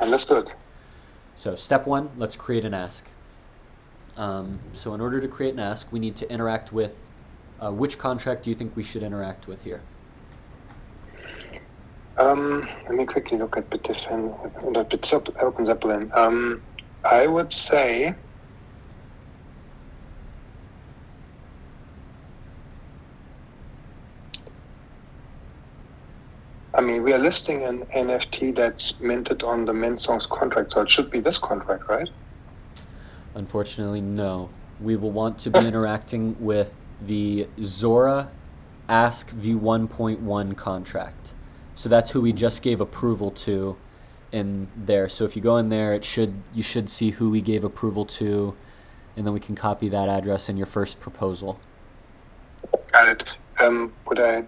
B: Understood.
A: So step one, let's create an ask. Um, so in order to create an ask, we need to interact with uh, which contract do you think we should interact with here?
B: Um, let me quickly look at Bitdefend and at Bitsep- OpenZeppelin. Um, I would say I mean, we are listing an NFT that's minted on the Mint Songs contract, so it should be this contract, right?
A: Unfortunately, no. We will want to be *coughs* interacting with the Zora Ask V1.1 contract. So that's who we just gave approval to in there. So if you go in there, it should you should see who we gave approval to, and then we can copy that address in your first proposal.
B: Got it. Um, would I?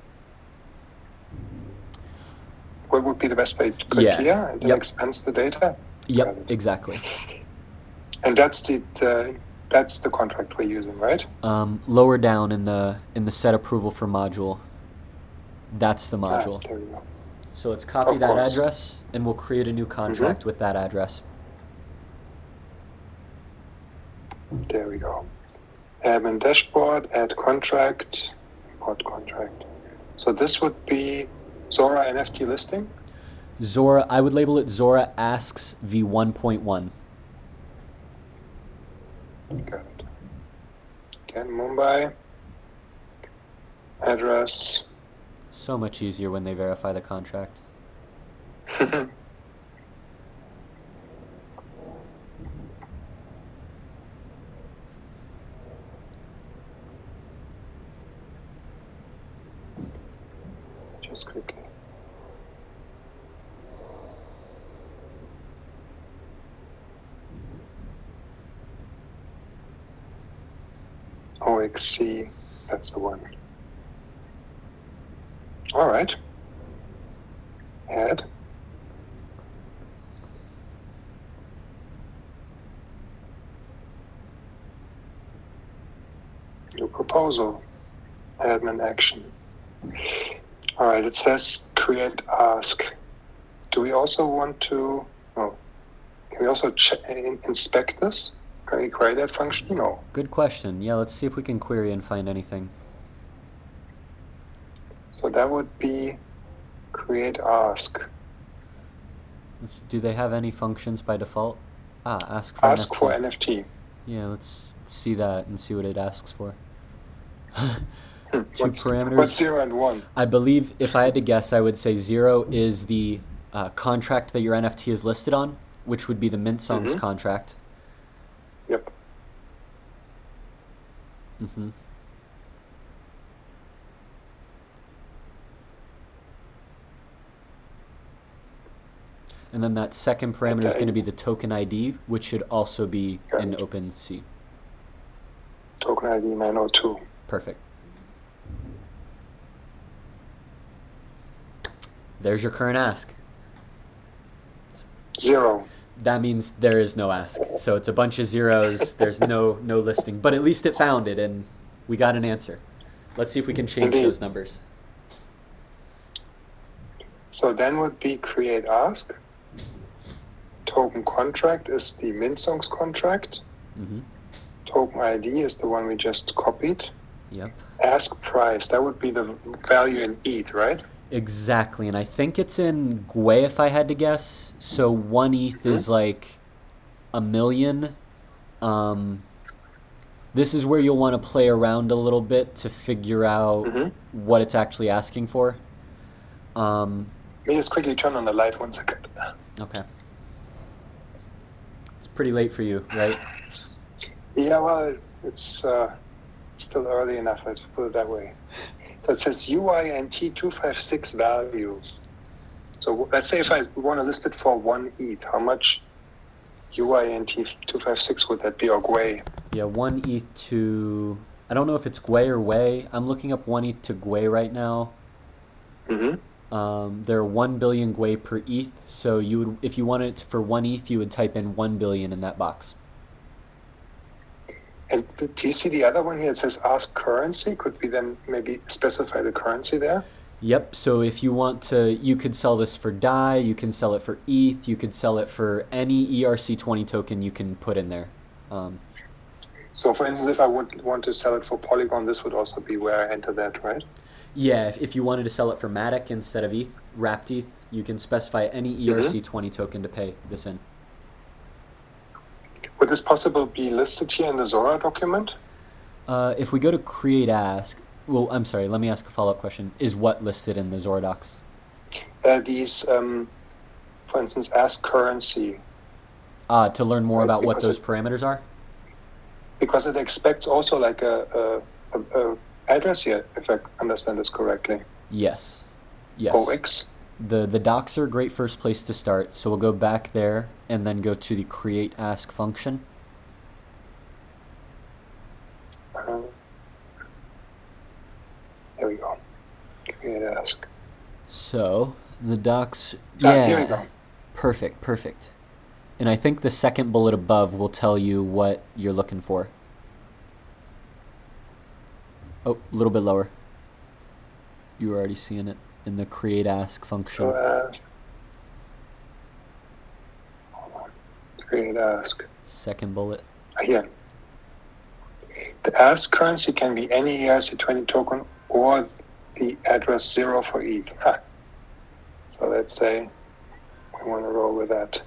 B: What would be the best way to click
A: Yeah.
B: here and
A: Yep.
B: expense the data?
A: Yep, exactly. *laughs*
B: And that's the, the that's the contract we're using, right?
A: Um, lower down in the in the set approval for module. That's the
B: Ah,
A: module.
B: there we go.
A: So let's copy
B: Of
A: that
B: course.
A: address, and we'll create a new contract with that address.
B: There we go. Admin dashboard, add contract, import contract. So this would be Zora NFT listing.
A: Zora, I would label it Zora asks v1.1.
B: Got it. Again, Mumbai. Address.
A: So much easier when they verify the contract. *laughs*
B: Just quickly. OXC, that's the one. All right. Add. New proposal. Admin action. All right, it says create ask. Do we also want to? Oh, can we also inspect this? Can we create that function? No.
A: Good question. Yeah, let's see if we can query and find anything.
B: So that would be create ask.
A: Let's, do they have any functions by default? Ah, ask for
B: Ask
A: NFT.
B: for NFT.
A: Yeah, let's see that and see what it asks for. *laughs*
B: Hmm,
A: Two
B: what's,
A: parameters.
B: What's zero and one?
A: I believe, if I had to guess, I would say zero is the uh, contract that your NFT is listed on, which would be the Mint Songs
B: Mhm.
A: contract.
B: Yep.
A: hmm And then that second parameter is
B: Okay.
A: going to be the token ID, which should also be in
B: Correct.
A: OpenSea.
B: Token ID 902.
A: Perfect. There's your current ask.
B: Zero.
A: That means there is no ask. So it's a bunch of zeros. There's no no listing, but at least it found it, and we got an answer. Let's see if we can change
B: Indeed.
A: those numbers.
B: So then would be create ask. Token contract is the Mint Songs contract.
A: hmm
B: Token ID is the one we just copied.
A: Yep.
B: Ask price, that would be the value in ETH, right?
A: Exactly, and I think it's in Gwei if I had to guess. So one ETH is like a million. Um, this is where you'll want to play around a little bit to figure out
B: Mhm.
A: what it's actually asking for. Um,
B: Let me just quickly turn on the light one second.
A: okay. It's pretty late for you, right?
B: Yeah, well, it's uh, still early enough. Let's put it that way. *laughs* So it says UINT two five six value. So let's say if I want to list it for one ETH, how much UINT two five six would that be or Gwei?
A: Yeah, one ETH to. I don't know if it's Gwei or Wei. I'm looking up one ETH to Gwei right now.
B: Mm-hmm.
A: Um, there are one billion Gwei per ETH. So you would, if you wanted it for one ETH, you would type in one billion in that box.
B: And do you see the other one here? It says ask currency. Could we then maybe specify the currency there?
A: Yep. So if you want to, you could sell this for DAI. You can sell it for ETH. You could sell it for any ERC20 token you can put in there. Um,
B: So, for instance, if I would want to sell it for Polygon, this would also be where I enter that, right?
A: yeah. If, if you wanted to sell it for Matic instead of ETH, wrapped ETH, you can specify any ERC20 token to pay this in.
B: Would this possible be listed here in the Zora document?
A: Uh, if we go to create ask, well, I'm sorry. Let me ask a follow up question. Is what listed in the Zora docs?
B: Uh, these, um, for instance, ask currency,
A: Uh, to learn more
B: Right,
A: about what those
B: it-
A: parameters are.
B: because it expects also like a, a, a, a address here, if I understand this correctly.
A: Yes. Yes.
B: OX.
A: The the docs are a great first place to start. So we'll go back there and then go to the create ask function.
B: There we go. Create ask.
A: So the docs.
B: Ah,
A: Yeah.
B: here we go.
A: Perfect. Perfect. And I think the second bullet above will tell you what you're looking for. Oh, a little bit lower. You were already seeing it in the create ask function.
B: Uh, so ask. Hold on. Create ask.
A: Second bullet.
B: Here. The ask currency can be any ERC20 token or the address zero for ETH. Ha. So let's say we want to roll with that.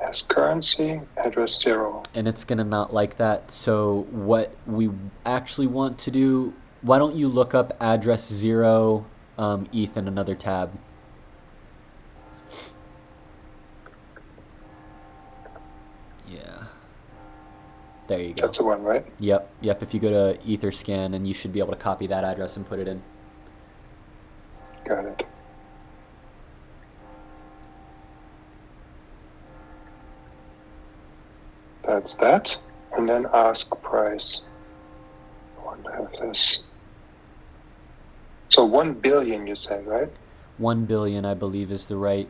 B: Ask currency, address zero.
A: and it's gonna not like that. So what we actually want to do? Why don't you look up address zero um, ETH in another tab? Yeah. There you go.
B: That's the one, right?
A: Yep, yep. If you go to Etherscan, and you should be able to copy that address and put it in.
B: Got it. That's that. And then ask price. I want to have this. So one billion, you said, right?
A: One billion, I believe, is the right,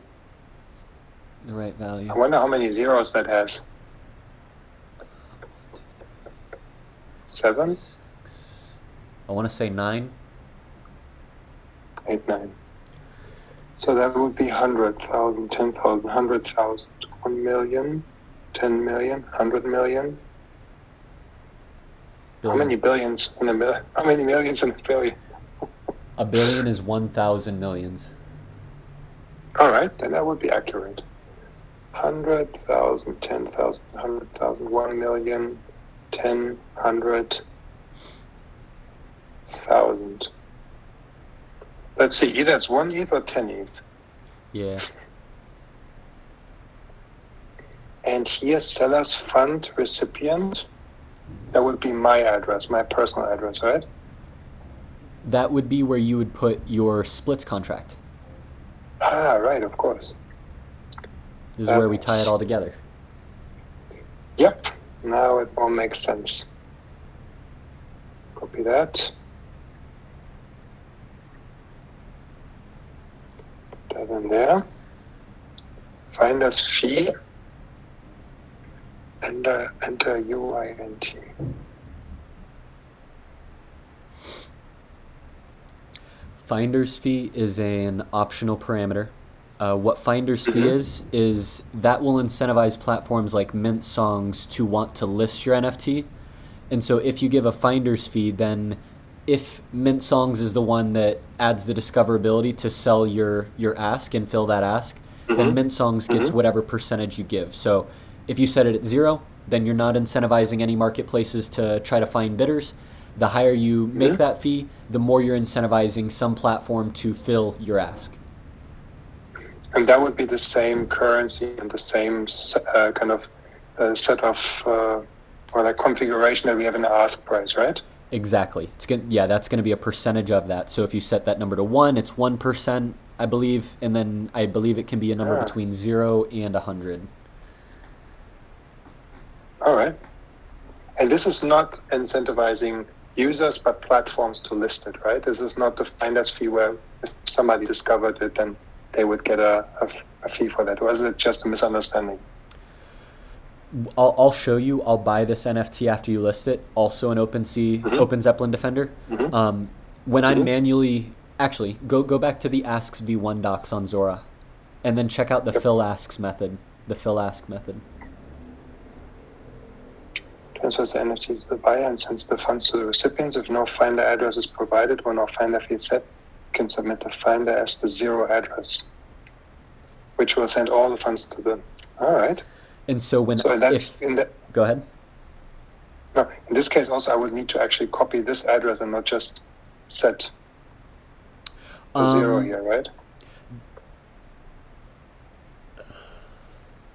A: the right value.
B: I wonder how many zeros that has. Seven,
A: I want to say nine.
B: eight, nine. So that would be hundred thousand, ten thousand, hundred thousand, one million, ten million, hundred million. How
A: Billion.
B: many billions in a million? How many millions in a billion?
A: A billion is one thousand millions.
B: All right, then that would be accurate. Hundred thousand, ten thousand, hundred thousand, one million, ten, hundred thousand. Let's see, either it's one ETH or ten ETH.
A: Yeah.
B: And here, seller's fund recipient. That would be my address, my personal address, right?
A: That would be where you would put your splits contract.
B: Ah, right, of course.
A: This is where we tie it all together.
B: Yep, now it all makes sense. Copy that. Put that in there. Finder's fee. Enter, enter UINT.
A: Finder's fee is an optional parameter. Uh, what finder's fee is is that will incentivize platforms like Mint Songs to want to list your NFT. And so if you give a finder's fee, then if Mint Songs is the one that adds the discoverability to sell your your ask and fill that ask, then
B: Mhm.
A: Mint Songs gets
B: Mhm.
A: whatever percentage you give. So if you set it at zero, then you're not incentivizing any marketplaces to try to find bidders. The higher you make
B: Mhm.
A: that fee, the more you're incentivizing some platform to fill your ask.
B: And that would be the same currency and the same uh, kind of uh, set of uh, or like configuration that we have in the ask price, right?
A: Exactly. It's going yeah, that's going to be a percentage of that. So if you set that number to 1, it's 1%, I believe, and then I believe it can be a number
B: Ah.
A: between 0 and 100.
B: All right. And this is not incentivizing users but platforms to list it, right? This is not the finder's fee where if somebody discovered it, then they would get a, a, a fee for that. Or is it just a misunderstanding?
A: I'll, I'll show you. I'll buy this NFT after you list it. Also an OpenSea,
B: Mhm.
A: Open Zeppelin Defender.
B: Mhm.
A: Um, when I'm
B: Mhm.
A: manually, actually, go go back to the asks v1 docs on Zora, and then check out the
B: Yep.
A: fill asks method. The fill ask method.
B: Transfers the NFT to the buyer and sends the funds to the recipients. If no finder address is provided or no finder fee is set, you can submit the finder as the zero address, which will send all the funds to the. All right.
A: And so when
B: So that's
A: if
B: in the.
A: go ahead.
B: No, in this case, also, I would need to actually copy this address and not just set the zero
A: Um,
B: here, right?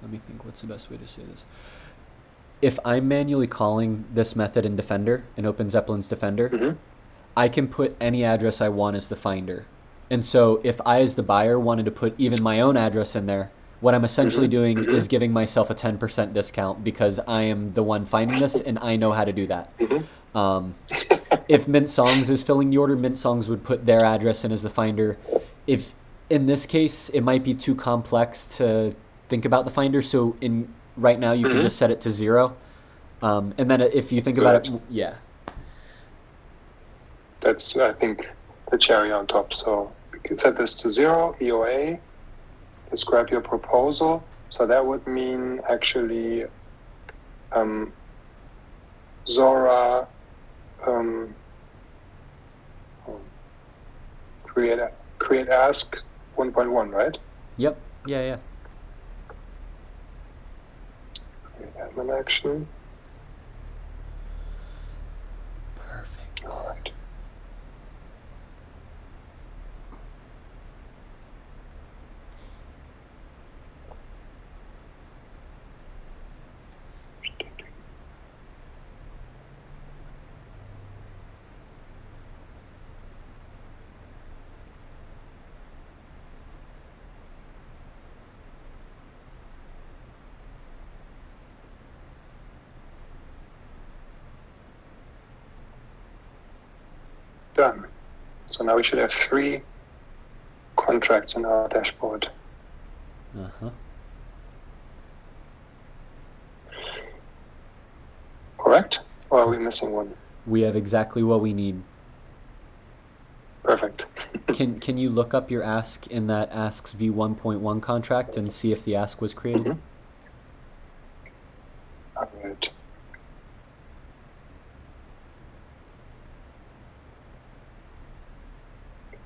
A: Let me think. What's the best way to say this? If I'm manually calling this method in Defender, in Open Zeppelin's Defender,
B: hmm
A: I can put any address I want as the finder. And so if I, as the buyer, wanted to put even my own address in there, what I'm essentially
B: Mhm,
A: doing is giving myself a 10% discount because I am the one finding this and I know how to do that.
B: hmm
A: Um, if Mint Songs is filling the order, Mint Songs would put their address in as the finder. If in this case, it might be too complex to think about the finder, so in right now you can
B: Mhm.
A: just set it to zero. Um, and then if you
B: That's
A: think about it, yeah,
B: That's, I think, the cherry on top. So we can set this to zero, EOA, describe your proposal. So that would mean actually um, Zora um, um, create, create ask 1.1, right?
A: yep, yeah, yeah.
B: Create admin action.
A: Perfect.
B: All right. Done. So now we should have three contracts in our dashboard.
A: Uh huh.
B: Correct? Or are we missing one?
A: We have exactly what we need.
B: Perfect. *laughs*
A: Can can you look up your ask in that asks v1.1 contract and see if the ask was created?
B: Mhm. All right.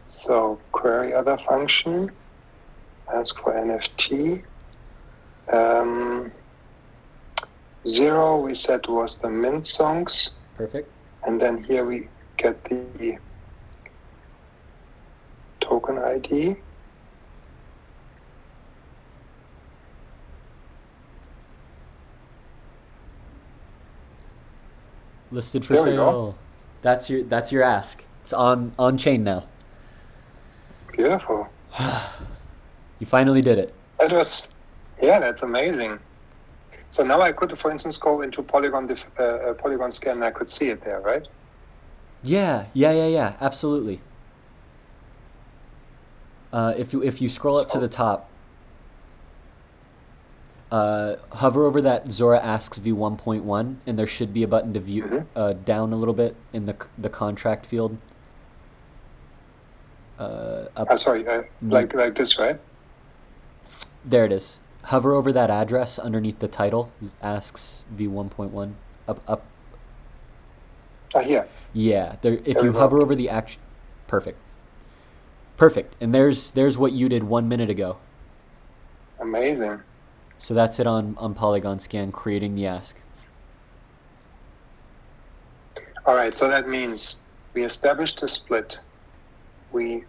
B: So function, ask for NFT. Um, zero we said was the mint songs,
A: Perfect.
B: and then here we get the token ID.
A: Listed for
B: There
A: sale. That's your that's your ask. It's on on chain now.
B: Beautiful. *sighs*
A: You finally did it.
B: That was, yeah, that's amazing. So now I could, for instance, go into Polygon def, uh, uh, Polygon scan and I could see it there, right?
A: Yeah, yeah, yeah, yeah. Absolutely. Uh, if you if you scroll up to the top, uh, hover over that Zora asks view 1.1, and there should be a button to view
B: Mhm.
A: uh, down a little bit in the the contract field. Uh, up
B: Uh, sorry, uh, like like this, right?
A: There it is. Hover over that address underneath the title. Asks v1.1. Up, up.
B: Ah, here.
A: Yeah. There. If
B: There
A: you
B: we go.
A: hover over the action, perfect. Perfect. And there's there's what you did one minute ago.
B: Amazing.
A: So that's it on on Polygon Scan creating the ask.
B: All right, so that means we established a split. We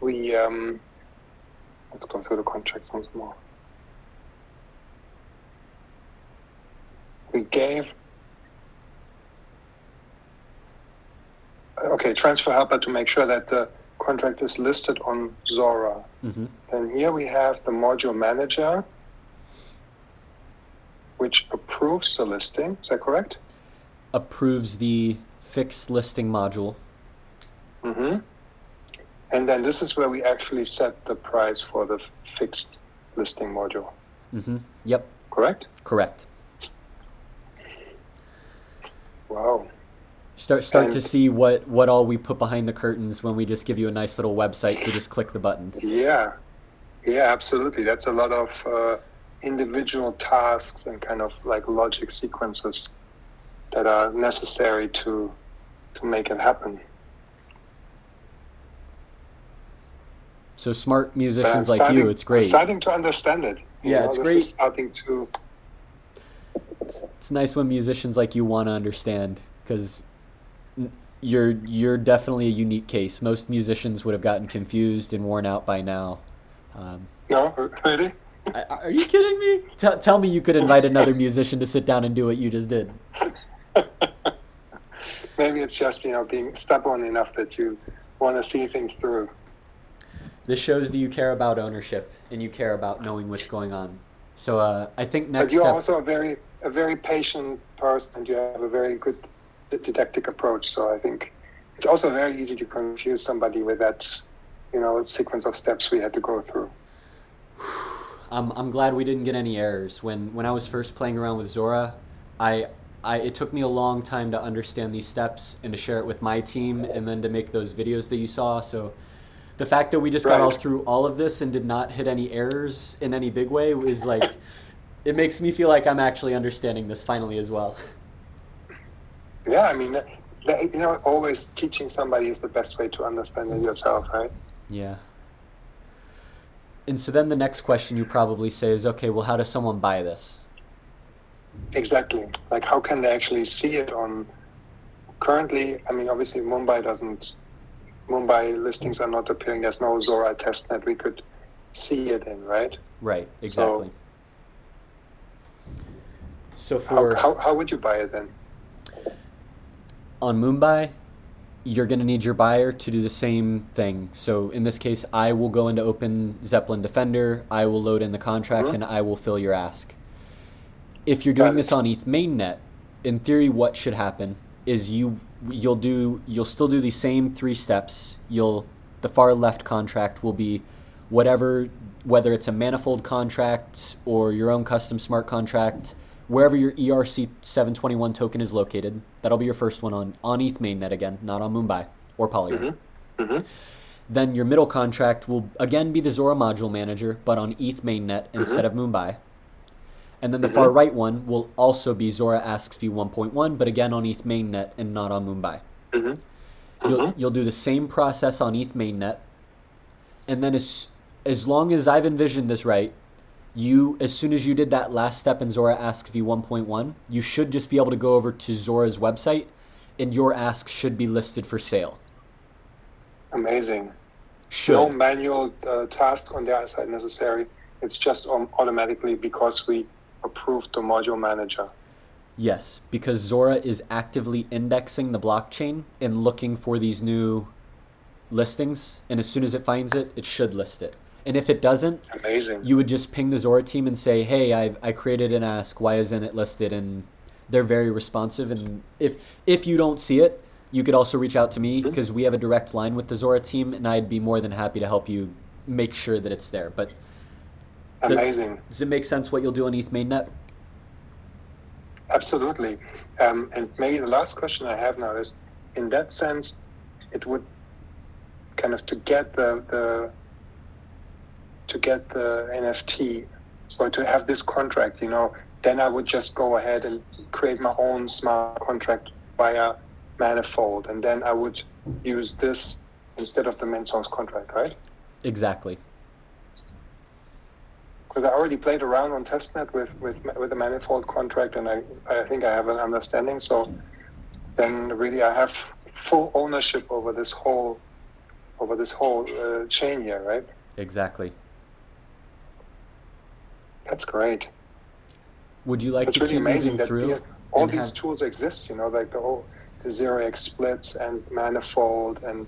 B: we um, let's go through the contract once more. we gave okay transfer helper to make sure that the contract is listed on Zora.
A: hmm
B: Then here we have the module manager, which approves the listing. Is that correct?
A: Approves the fixed listing module.
B: Mm-hmm. And then this is where we actually set the price for the fixed listing module.
A: hmm Yep,
B: Correct?
A: correct.
B: Wow.
A: Start start to see what what all we put behind the curtains when we just give you a nice little website to just click the button.
B: Yeah. Yeah, absolutely. That's a lot of uh, individual tasks and kind of like logic sequences that are necessary to to make it happen.
A: So smart
B: I'm
A: musicians like you, it's
B: I'm
A: great.
B: starting to understand it. You
A: Yeah,
B: know,
A: it's great.
B: Starting to
A: It's, it's nice when musicians like you want to understand because you're you're definitely a unique case. Most musicians would have gotten confused and worn out by now. Um,
B: no really.
A: I- are you kidding me? Tell tell me you could invite another musician to sit down and do what you just did. *laughs*
B: Maybe it's just you know being stubborn enough that you want to see things through.
A: This shows that you care about ownership and you care about knowing what's going on. So uh, I think next.
B: But you're
A: step.
B: also a very a very patient person, and you have a very good didactic approach. So I think it's also very easy to confuse somebody with that, you know, sequence of steps we had to go through. *sighs*
A: I'm, I'm glad we didn't get any errors. When when I was first playing around with Zora, I I it took me a long time to understand these steps and to share it with my team and then to make those videos that you saw. So the fact that we just got all through all of this and did not hit any errors in any big way is like *laughs* it makes me feel like I'm actually understanding this finally as well.
B: Yeah, I mean, you know, always teaching somebody is the best way to understand it yourself, right?
A: Yeah. And so then the next question you probably say is okay, well how does someone buy this?
B: Exactly. Like, how can they actually see it on? Currently, I mean, obviously, Mumbai doesn't. Mumbai listings are not appearing. There's no Zora testnet we could see it in, right?
A: Right, exactly. So,
B: How,
A: for
B: how, how would you buy it then?
A: on Mumbai, you're going to need your buyer to do the same thing. So in this case, I will go into OpenZeppelin Defender, I will load in the contract,
B: Mhm.
A: and I will fill your ask. If you're doing this on ETH mainnet, in theory, what should happen is you you'll do you'll still do the same three steps. You'll the far left contract will be whatever whether it's a manifold contract or your own custom smart contract wherever your ERC 721 token is located. That'll be your first one on on ETH mainnet again, not on Mumbai or Polygon.
B: hmm
A: Then your middle contract will again be the Zora module manager, but on ETH mainnet instead of Mumbai. And then the far right one will also be Zora asks v1.1, but again on ETH mainnet and not on Mumbai.
B: hmm
A: You'll, you'll do the same process on ETH mainnet, and then as as long as I've envisioned this right, you as soon as you did that last step in Zora asks v1.1, you should just be able to go over to Zora's website, and your ask should be listed for sale.
B: Amazing.
A: Should.
B: No manual uh, task on their side necessary. It's just um, automatically because we approved the module manager.
A: Yes, because Zora is actively indexing the blockchain and looking for these new listings, and as soon as it finds it, it should list it. And if it doesn't,
B: Amazing.
A: you would just ping the Zora team and say, "Hey, I I created an ask. Why isn't it listed?" And they're very responsive. And if if you don't see it, you could also reach out to me mm-hmm. because we have a direct line with the Zora team, and I'd be more than happy to help you make sure that it's there. But
B: Amazing.
A: does it make sense what you'll do on ETH mainnet?
B: Absolutely. Um, and maybe the last question I have now is, in that sense, it would kind of to get the, the to get the NFT or to have this contract, you know, then I would just go ahead and create my own smart contract via Manifold, and then I would use this instead of the main source contract, right?
A: Exactly.
B: Because I already played around on testnet with with with the manifold contract, and I I think I have an understanding. So then really I have full ownership over this whole over this whole uh, chain here, right?
A: Exactly.
B: That's great.
A: Would you like
B: it's
A: to
B: really
A: keep
B: amazing
A: moving
B: that
A: through?
B: the- all these
A: have-
B: tools exist. You know, like the whole the zero x splits and manifold, and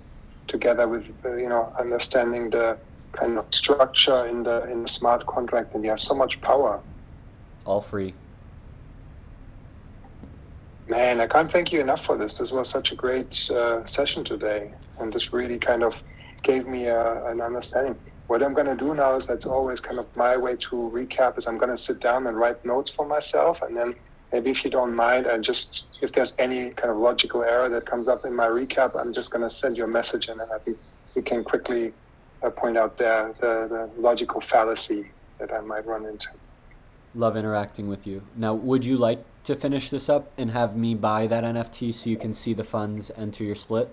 B: together with uh, you know understanding the kind of structure in the in the smart contract, and you have so much power.
A: All free.
B: Man, I can't thank you enough for this. This was such a great uh, session today, and this really kind of gave me a, an understanding. What I'm going to do now is that's always kind of my way to recap is I'm going to sit down and write notes for myself, and then maybe if you don't mind, I just if there's any kind of logical error that comes up in my recap, I'm just going to send you a message, and then I think we can quickly uh, point out the, the the logical fallacy that I might run into.
A: Love interacting with you. Now, would you like to finish this up and have me buy that NFT so you can see the funds enter your split?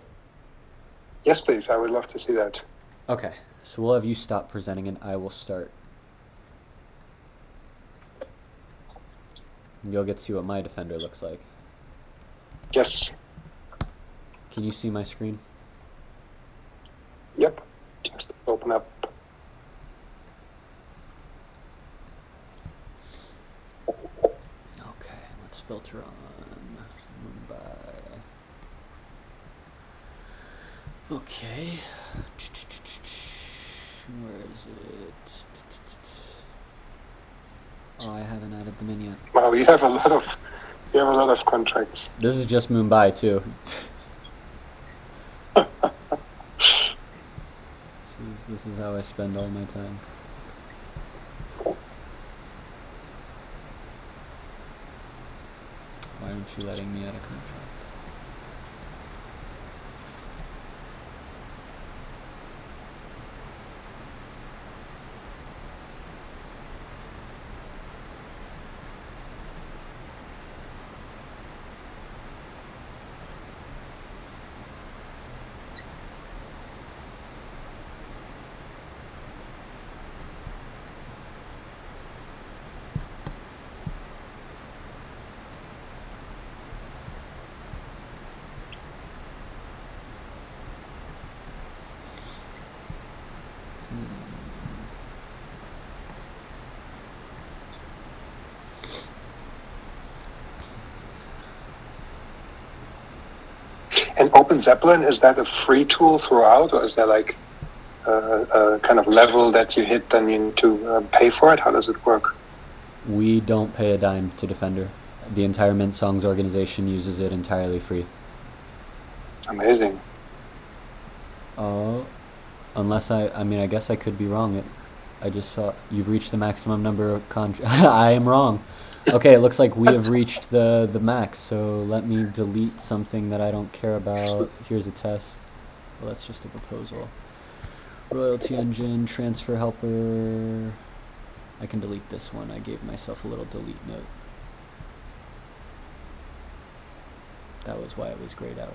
B: Yes, please. I would love to see that.
A: Okay, so we'll have you stop presenting and I will start. You'll get to see what my defender looks like.
B: Yes.
A: Can you see my screen?
B: Yep. Just open up.
A: Okay, let's filter on Mumbai. Okay. Where is it? Oh, I haven't added them in yet.
B: Wow, you have a lot of you have a lot of contracts.
A: This is just Mumbai too. *laughs* this is how I spend all my time. Why aren't you letting me out of contract?
B: And OpenZeppelin is that a free tool throughout, or is there like a, a kind of level that you hit then you need to uh, pay for it? How does it work?
A: We don't pay a dime to Defender. The entire Mint Songs organization uses it entirely free.
B: Amazing.
A: Oh, unless I, I mean, I guess I could be wrong. It, I just saw you've reached the maximum number of contracts. *laughs* I am wrong. Okay, it looks like we have reached the the max. So let me delete something that I don't care about. Here's a test. Well, that's just a proposal. Royalty engine, transfer helper. I can delete this one. I gave myself a little delete note. That was why it was grayed out.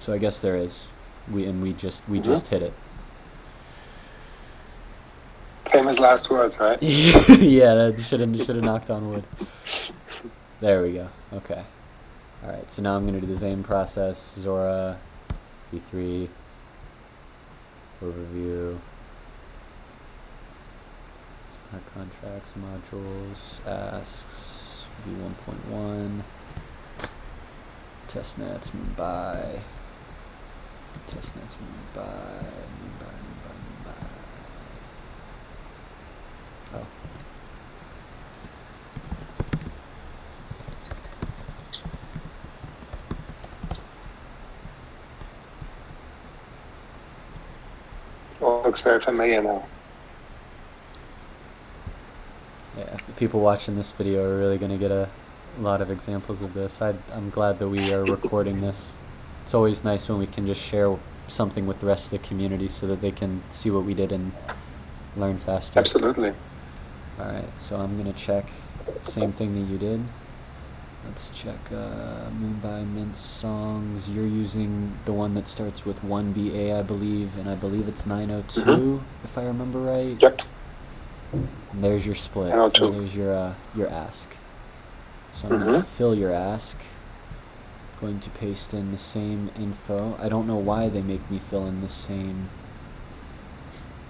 A: So I guess there is. We and we just we
B: Mhm.
A: just hit it.
B: Famous last words, right? *laughs*
A: yeah, that should have should have knocked on wood. There we go. Okay. All right. So now I'm gonna do the same process. Zora, V3, overview, smart contracts, modules, asks, V1.1, testnets, Mumbai, testnets, Mumbai. Oh.
B: Looks very familiar now.
A: Yeah, the people watching this video are really going to get a lot of examples of this. i I'm glad that we are recording this. It's always nice when we can just share something with the rest of the community so that they can see what we did and learn faster.
B: Absolutely.
A: All right, so I'm going to check same thing that you did. Let's check uh, Mumbai Mint Songs. You're using the one that starts with 1BA, I believe, and I believe it's 902,
B: Mhm.
A: if I remember right.
B: Yep.
A: And there's your split.
B: 902.
A: And there's your uh, your ask. So I'm going to fill your ask. Going to paste in the same info. I don't know why they make me fill in the same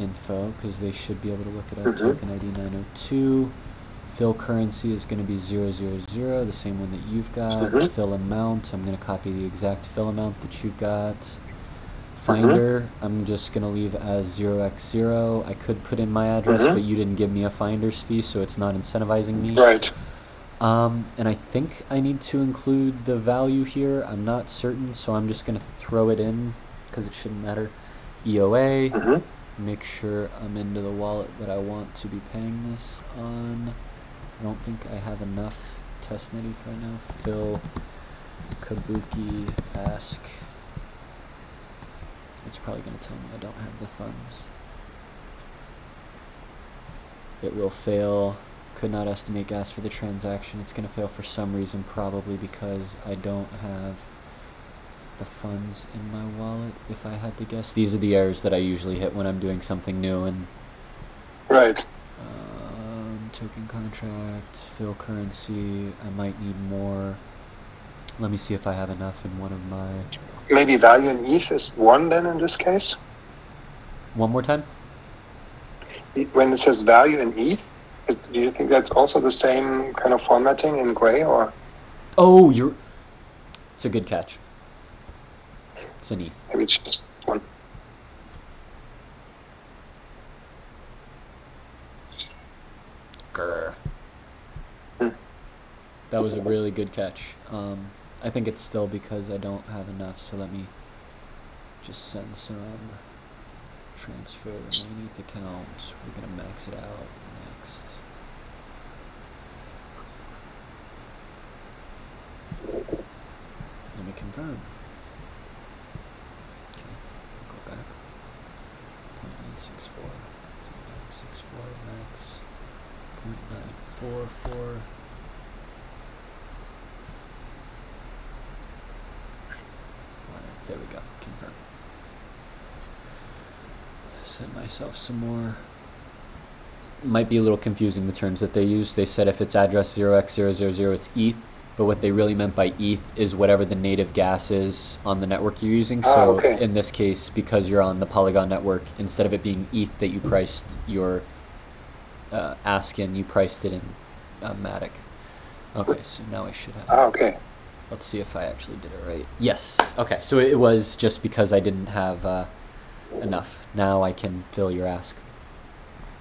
A: info because they should be able to look it up.
B: Mhm.
A: Token ID 902. Fill currency is going to be 000, the same one that you've got.
B: Mhm.
A: Fill amount, I'm going to copy the exact fill amount that you've got. Finder, I'm just going to leave as 0x0. I could put in my address,
B: Mhm.
A: but you didn't give me a finder's fee, so it's not incentivizing me.
B: Right.
A: Um, and I think I need to include the value here. I'm not certain, so I'm just going to throw it in because it shouldn't matter. EOA,
B: hmm
A: make sure I'm into the wallet that I want to be paying this on. I don't think I have enough testnet right now. Phil Kabuki ask. It's probably going to tell me I don't have the funds. It will fail. Could not estimate gas for the transaction. It's going to fail for some reason, probably because I don't have the funds in my wallet, if I had to guess. These are the errors that I usually hit when I'm doing something new and
B: Right.
A: um, token contract, fill currency. I might need more. Let me see if I have enough in one of my.
B: Maybe value in ETH is one then in this case.
A: One more time?
B: When it says value in ETH, do you think that's also the same kind of formatting in gray or
A: Oh, you're. It's a good catch. It's an ETH.
B: maybe it's just one?
A: Grr.
B: Hmm.
A: That was a really good catch. Um, I think it's still because I don't have enough, so let me just send some transfer to my account. We're gonna max it out next. Let me confirm. Okay, go back. 0.964. 0.964 max. 0.944. Alright, there we go. Confirm. Send myself some more. Might be a little confusing the terms that they use. They said if it's address 0x000, it's ETH, but what they really meant by ETH is whatever the native gas is on the network you're using.
B: Ah,
A: so
B: okay.
A: in this case, because you're on the Polygon network, instead of it being ETH that you priced your uh, ask in, you priced it in uh, Matic. Okay, so now I should have.
B: Ah, okay.
A: Let's see if I actually did it right. Yes. Okay, so it was just because I didn't have uh, enough. Now I can fill your ask.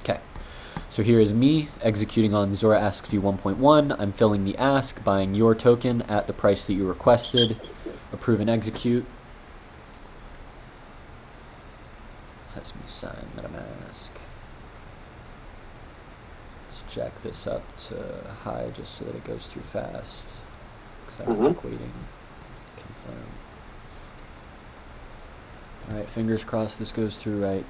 A: Okay. So here is me executing on Zora Ask V1.1. I'm filling the ask, buying your token at the price that you requested. Approve and execute. Has me sign MetaMask. Jack this up to high just so that it goes through fast. Because I don't
B: Mhm.
A: like waiting. Confirm. Alright, fingers crossed this goes through right.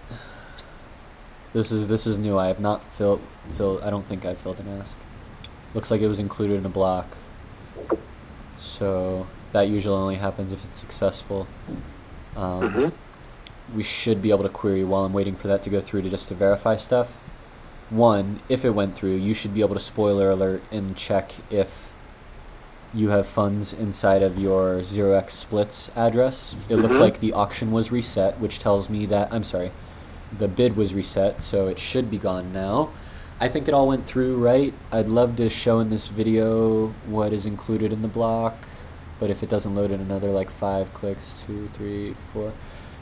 A: This is this is new. I have not filled filled I don't think I filled an ask. Looks like it was included in a block. So that usually only happens if it's successful. Um,
B: hmm
A: we should be able to query while I'm waiting for that to go through to just to verify stuff. One, if it went through, you should be able to spoiler alert and check if you have funds inside of your 0x splits address. It looks
B: Mhm.
A: like the auction was reset, which tells me that I'm sorry, the bid was reset, so it should be gone now. I think it all went through right. I'd love to show in this video what is included in the block, but if it doesn't load in another like five clicks, two, three, four,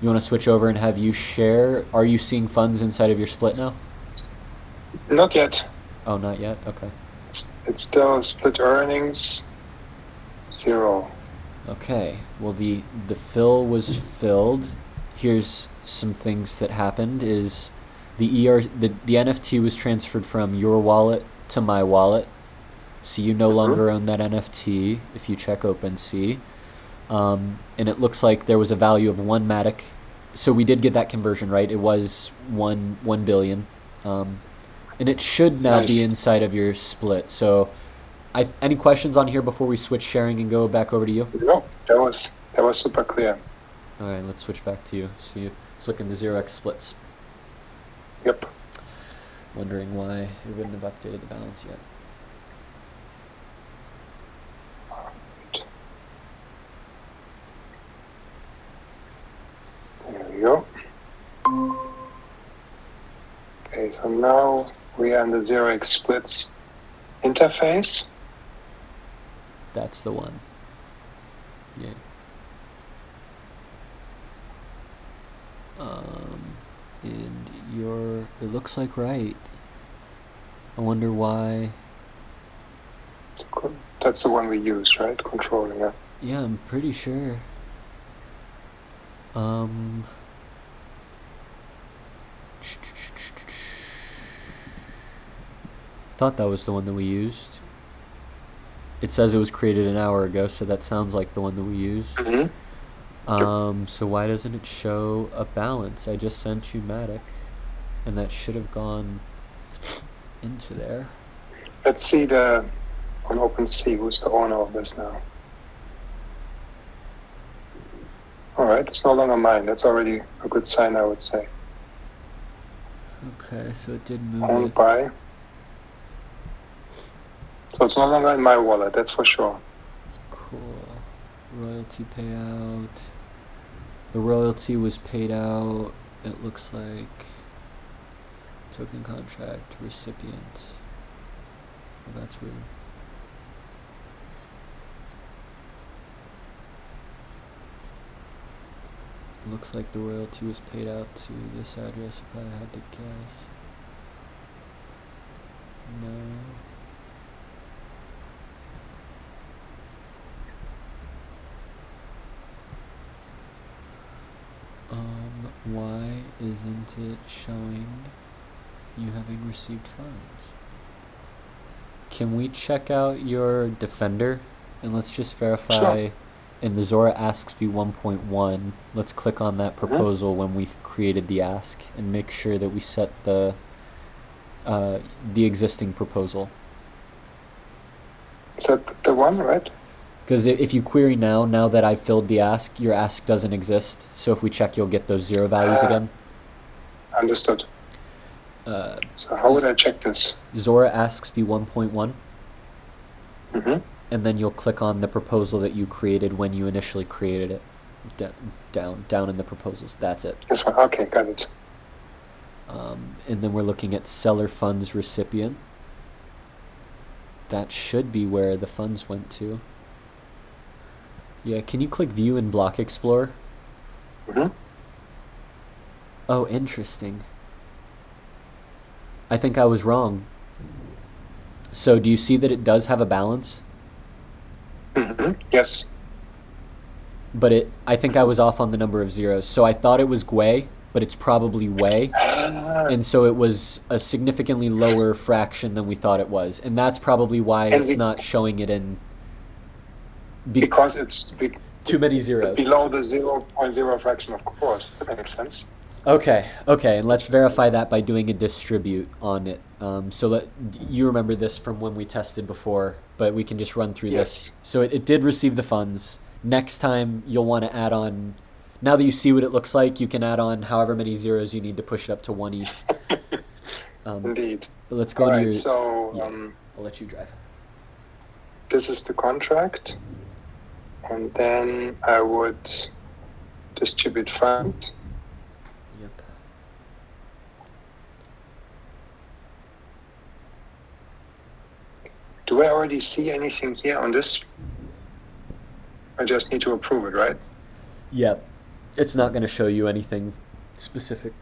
A: you want to switch over and have you share. Are you seeing funds inside of your split now?
B: Not yet.
A: Oh, not yet. Okay.
B: It's, it's still split earnings. Zero.
A: Okay. Well, the the fill was filled. Here's some things that happened. Is the ER the the NFT was transferred from your wallet to my wallet, so you no
B: Mhm.
A: longer own that NFT if you check OpenSea. Um, and it looks like there was a value of one Matic. So we did get that conversion right. It was one one billion, um, and it should now be inside of your split. So, I, any questions on here before we switch sharing and go back over to you?
B: No, that was that was super clear.
A: All right, let's switch back to you. So you, let's look into zero x splits.
B: Yep.
A: Wondering why it wouldn't have updated the balance yet.
B: There we go. Okay, so now we are in the zero x splits interface.
A: That's the one. Yeah. Um, and you're. It looks like right. I wonder why.
B: That's the one we use, right? Controlling it.
A: Yeah, I'm pretty sure. Um. Thought that was the one that we used. It says it was created an hour ago, so that sounds like the one that we used.
B: Mm-hmm.
A: Um, so why doesn't it show a balance? I just sent you Matic, and that should have gone into there.
B: Let's see the on OpenSea who's the owner of this now. All right, it's no longer mine. That's already a good sign, I would say.
A: Okay, so it did move
B: Owned
A: it.
B: by. So it's no longer in my wallet. That's for sure.
A: Cool. Royalty payout. The royalty was paid out. It looks like token contract recipient. Well, that's weird. Looks like the royalty was paid out to this address if I had to guess. No. Um, why isn't it showing you having received funds? Can we check out your defender? And let's just verify in the Zora asks v 1.1. Let's click on that proposal when we've created the ask and make sure that we set the uh, the existing proposal.
B: Is that the one, right?
A: Because if you query now, now that I've filled the ask, your ask doesn't exist. So if we check, you'll get those zero values
B: Ah.
A: again.
B: Understood.
A: Uh,
B: So how would I check this?
A: Zora asks v 1.1,
B: Mm-hmm.
A: and then you'll click on the proposal that you created when you initially created it. Da- down, down in the proposals. That's it.
B: This one. Okay, got it.
A: Um, and then we're looking at seller funds recipient. That should be where the funds went to. Yeah, can you click view in Block Explorer?
B: Mm-hmm.
A: Oh, interesting. I think I was wrong. So, do you see that it does have a balance?
B: Mm-hmm. Yes.
A: But it, I think I was off on the number of zeros. So I thought it was Gwei, but it's probably Wei. *gasps* And so it was a significantly lower fraction than we thought it was. And that's probably why
B: And
A: it's
B: we-
A: not showing it in
B: because it's be-
A: too many zeros.
B: below the 0.0 fraction, of course. That makes sense.
A: Okay, okay, and let's verify that by doing a distribute on it. Um, so let you remember this from when we tested before, but we can just run through this.
B: Yes.
A: So it, it did receive the funds. Next time you'll want to add on. Now that you see what it looks like, you can add on however many zeros you need to push it up to one e. *laughs* Um,
B: Indeed.
A: but let's go
B: All
A: to
B: right,
A: your.
B: so
A: yeah.
B: um,
A: I'll let you drive.
B: this is the contract. And then I would distribute funds.
A: Yep.
B: Do I already see anything here on this? I just need to approve it, right?
A: Yep. It's not going to show you anything specific.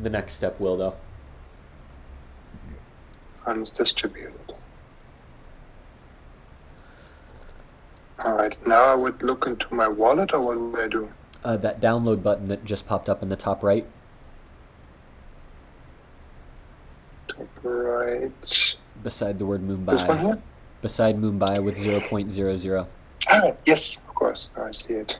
A: The next step will, though.
B: Funds distributed. All right, now I would look into my wallet, or what would I do?
A: Uh, that download button that just popped up in the top right.
B: Top right.
A: beside the word
B: This one
A: Mumbai.
B: here?
A: Beside Mumbai with 0.00.
B: Ah, yes, of course. Now I see it.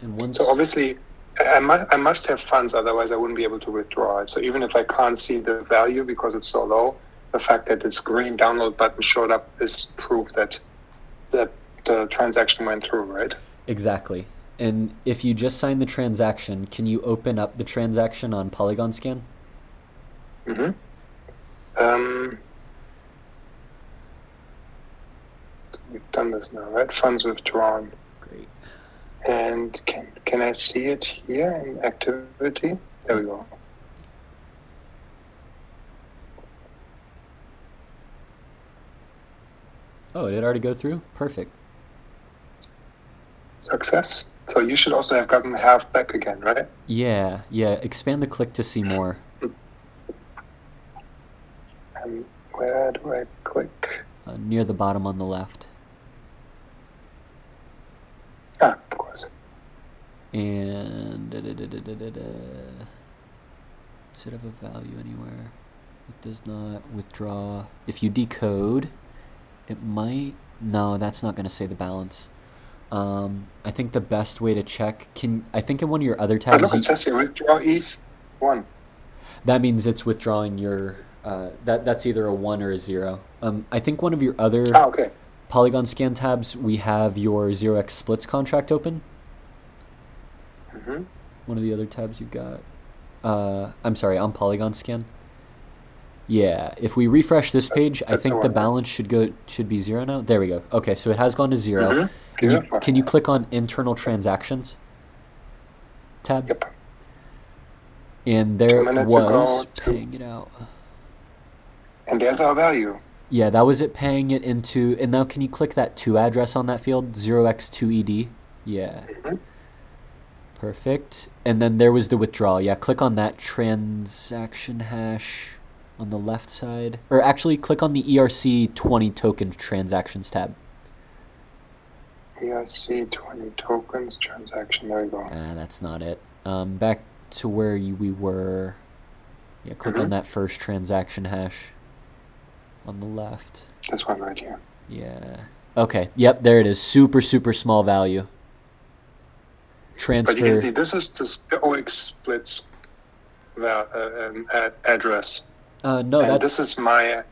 A: And once
B: So obviously, I I must, I must have funds, otherwise I wouldn't be able to withdraw it. So even if I can't see the value because it's so low, the fact that this green download button showed up is proof that that the transaction went through, right?
A: exactly. And if you just sign the transaction, can you open up the transaction on Polygon Scan?
B: Mm-hmm. Um, we've done this now, right? Funds withdrawn.
A: Great.
B: And can can I see it here in activity? There we go.
A: Oh, did it already go through? Perfect.
B: Success. So you should also have gotten half back again, right?
A: Yeah, yeah. Expand the click to see more.
B: And where do I click?
A: Uh, near the bottom on the left.
B: Ah, of course.
A: And da, da, it have a value anywhere? It does not withdraw. If you decode, it might. No, that's not going to say the balance. Um, I think the best way to check can I think in one of your other
B: Oh,
A: tabs
B: look,
A: you-
B: it says here withdraw ETH one.
A: that means it's withdrawing your uh, that that's either a one or a zero. Um, I think one of your other
B: Ah, okay.
A: Polygon scan tabs we have your zero x splits contract open.
B: Hmm
A: one of the other tabs you've got. Uh, I'm sorry, on Polygon Scan. Yeah, if we refresh this page, I
B: that's the
A: think the balance should go should be zero now. There we go. Okay, so it has gone to 0
B: Mhm.
A: Can you can you click on internal transactions tab?
B: Yep.
A: And there was paying it out.
B: And there's our value.
A: Yeah, that was it paying it into. And now can you click that to address on that field? 0x2ed. Yeah.
B: Mhm.
A: Perfect. And then there was the withdrawal. Yeah, click on that transaction hash on the left side. Or actually, click on the ERC20 token transactions tab.
B: ERC 20 tokens transaction. There we go.
A: Ah, that's not it. Um, back to where you, we were. Yeah, click on
B: Mhm.
A: that first transaction hash on the left.
B: This one right here.
A: Yeah. Okay. Yep. There it is. Super super small value.
B: But you can see this is the, the OX splits uh, um, address.
A: Uh, no,
B: and
A: that's
B: this is my.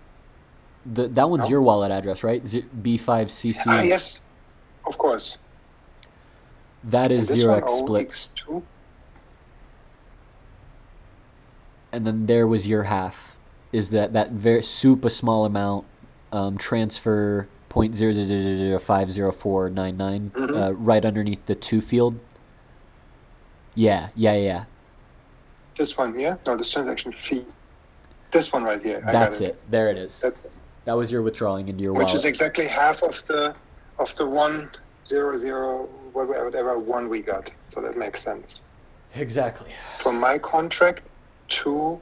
A: the that one's
B: No?
A: your wallet address, right? B5CC.
B: Ah, yes. Of course.
A: That is
B: And
A: is
B: this
A: zero x splits,
B: OX2.
A: and then there was your half. Is that that very super small amount? Um, transfer point zero zero zero zero five zero four nine nine,
B: Mhm.
A: uh, right underneath the two field. Yeah, yeah, yeah.
B: This one here. No, this transaction fee. This one right here. I
A: That's
B: got
A: it. There it is.
B: That's it.
A: That was your withdrawing into your
B: Which
A: wallet.
B: Which is exactly half of the of the one zero zero whatever whatever one we got. So that makes sense.
A: exactly.
B: For my contract, two.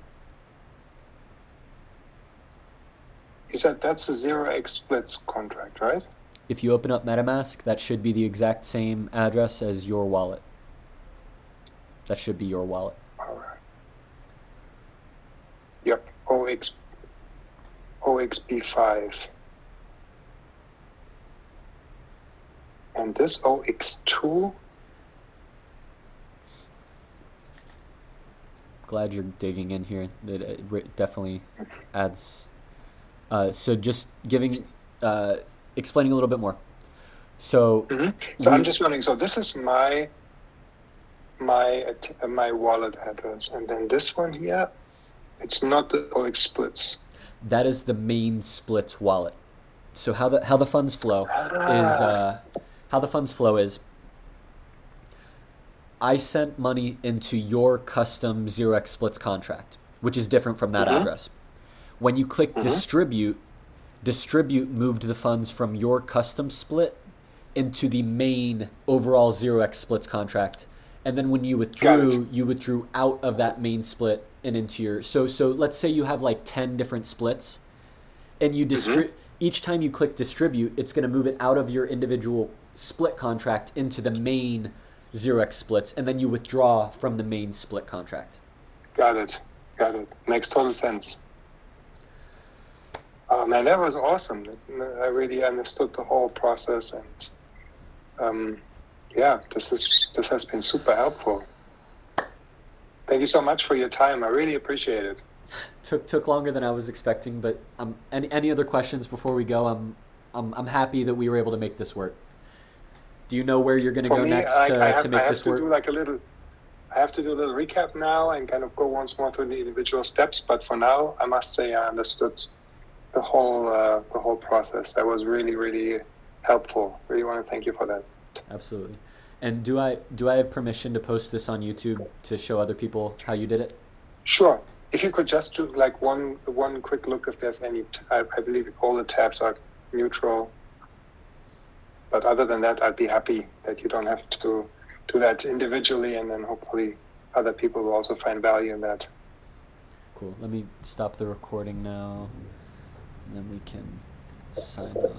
B: You said that's a zero x splits contract, right?
A: If you open up MetaMask, that should be the exact same address as your wallet. That should be your wallet.
B: All right. Yep. OX. OXB5. And this OX2.
A: Glad you're digging in here. It, it definitely adds. Uh, so just giving, uh, explaining a little bit more. So
B: Mhm. So I'm just wondering. So this is my my my wallet address, and then this one here, it's not the OX splits.
A: that is the main splits wallet. So how the how the funds flow is uh, how the funds flow is. I sent money into your custom zero x splits contract, which is different from that
B: Mhm.
A: address. When you click
B: Mhm.
A: distribute, distribute moved the funds from your custom split into the main overall zero x splits contract. And then when you withdrew, you withdrew out of that main split and into your so so let's say you have like 10 different splits and you distri- each time you click distribute, it's going to move it out of your individual split contract into the main zero x splits and then you withdraw from the main split contract.
B: Got it. Got it. Makes total sense. Oh man, that was awesome. I really understood the whole process, and um, yeah, this is this has been super helpful. Thank you so much for your time. I really appreciate it.
A: took took longer than I was expecting, but um, any any other questions before we go? I'm I'm I'm happy that we were able to make this work. Do you know where you're going to go
B: me,
A: next
B: I,
A: to,
B: I have,
A: to
B: I
A: make
B: have
A: this
B: to
A: work?
B: do like a little. I have to do a little recap now and kind of go once more through the individual steps. But for now, I must say I understood the whole uh, the whole process. That was really really helpful. Really want to thank you for that.
A: Absolutely. And do I do I have permission to post this on YouTube to show other people how you did it?
B: Sure. If you could just do like one one quick look if there's any. I, I believe all the tabs are neutral. But other than that, I'd be happy that you don't have to do that individually, and then hopefully other people will also find value in that.
A: Cool. Let me stop the recording now, and then we can sign off.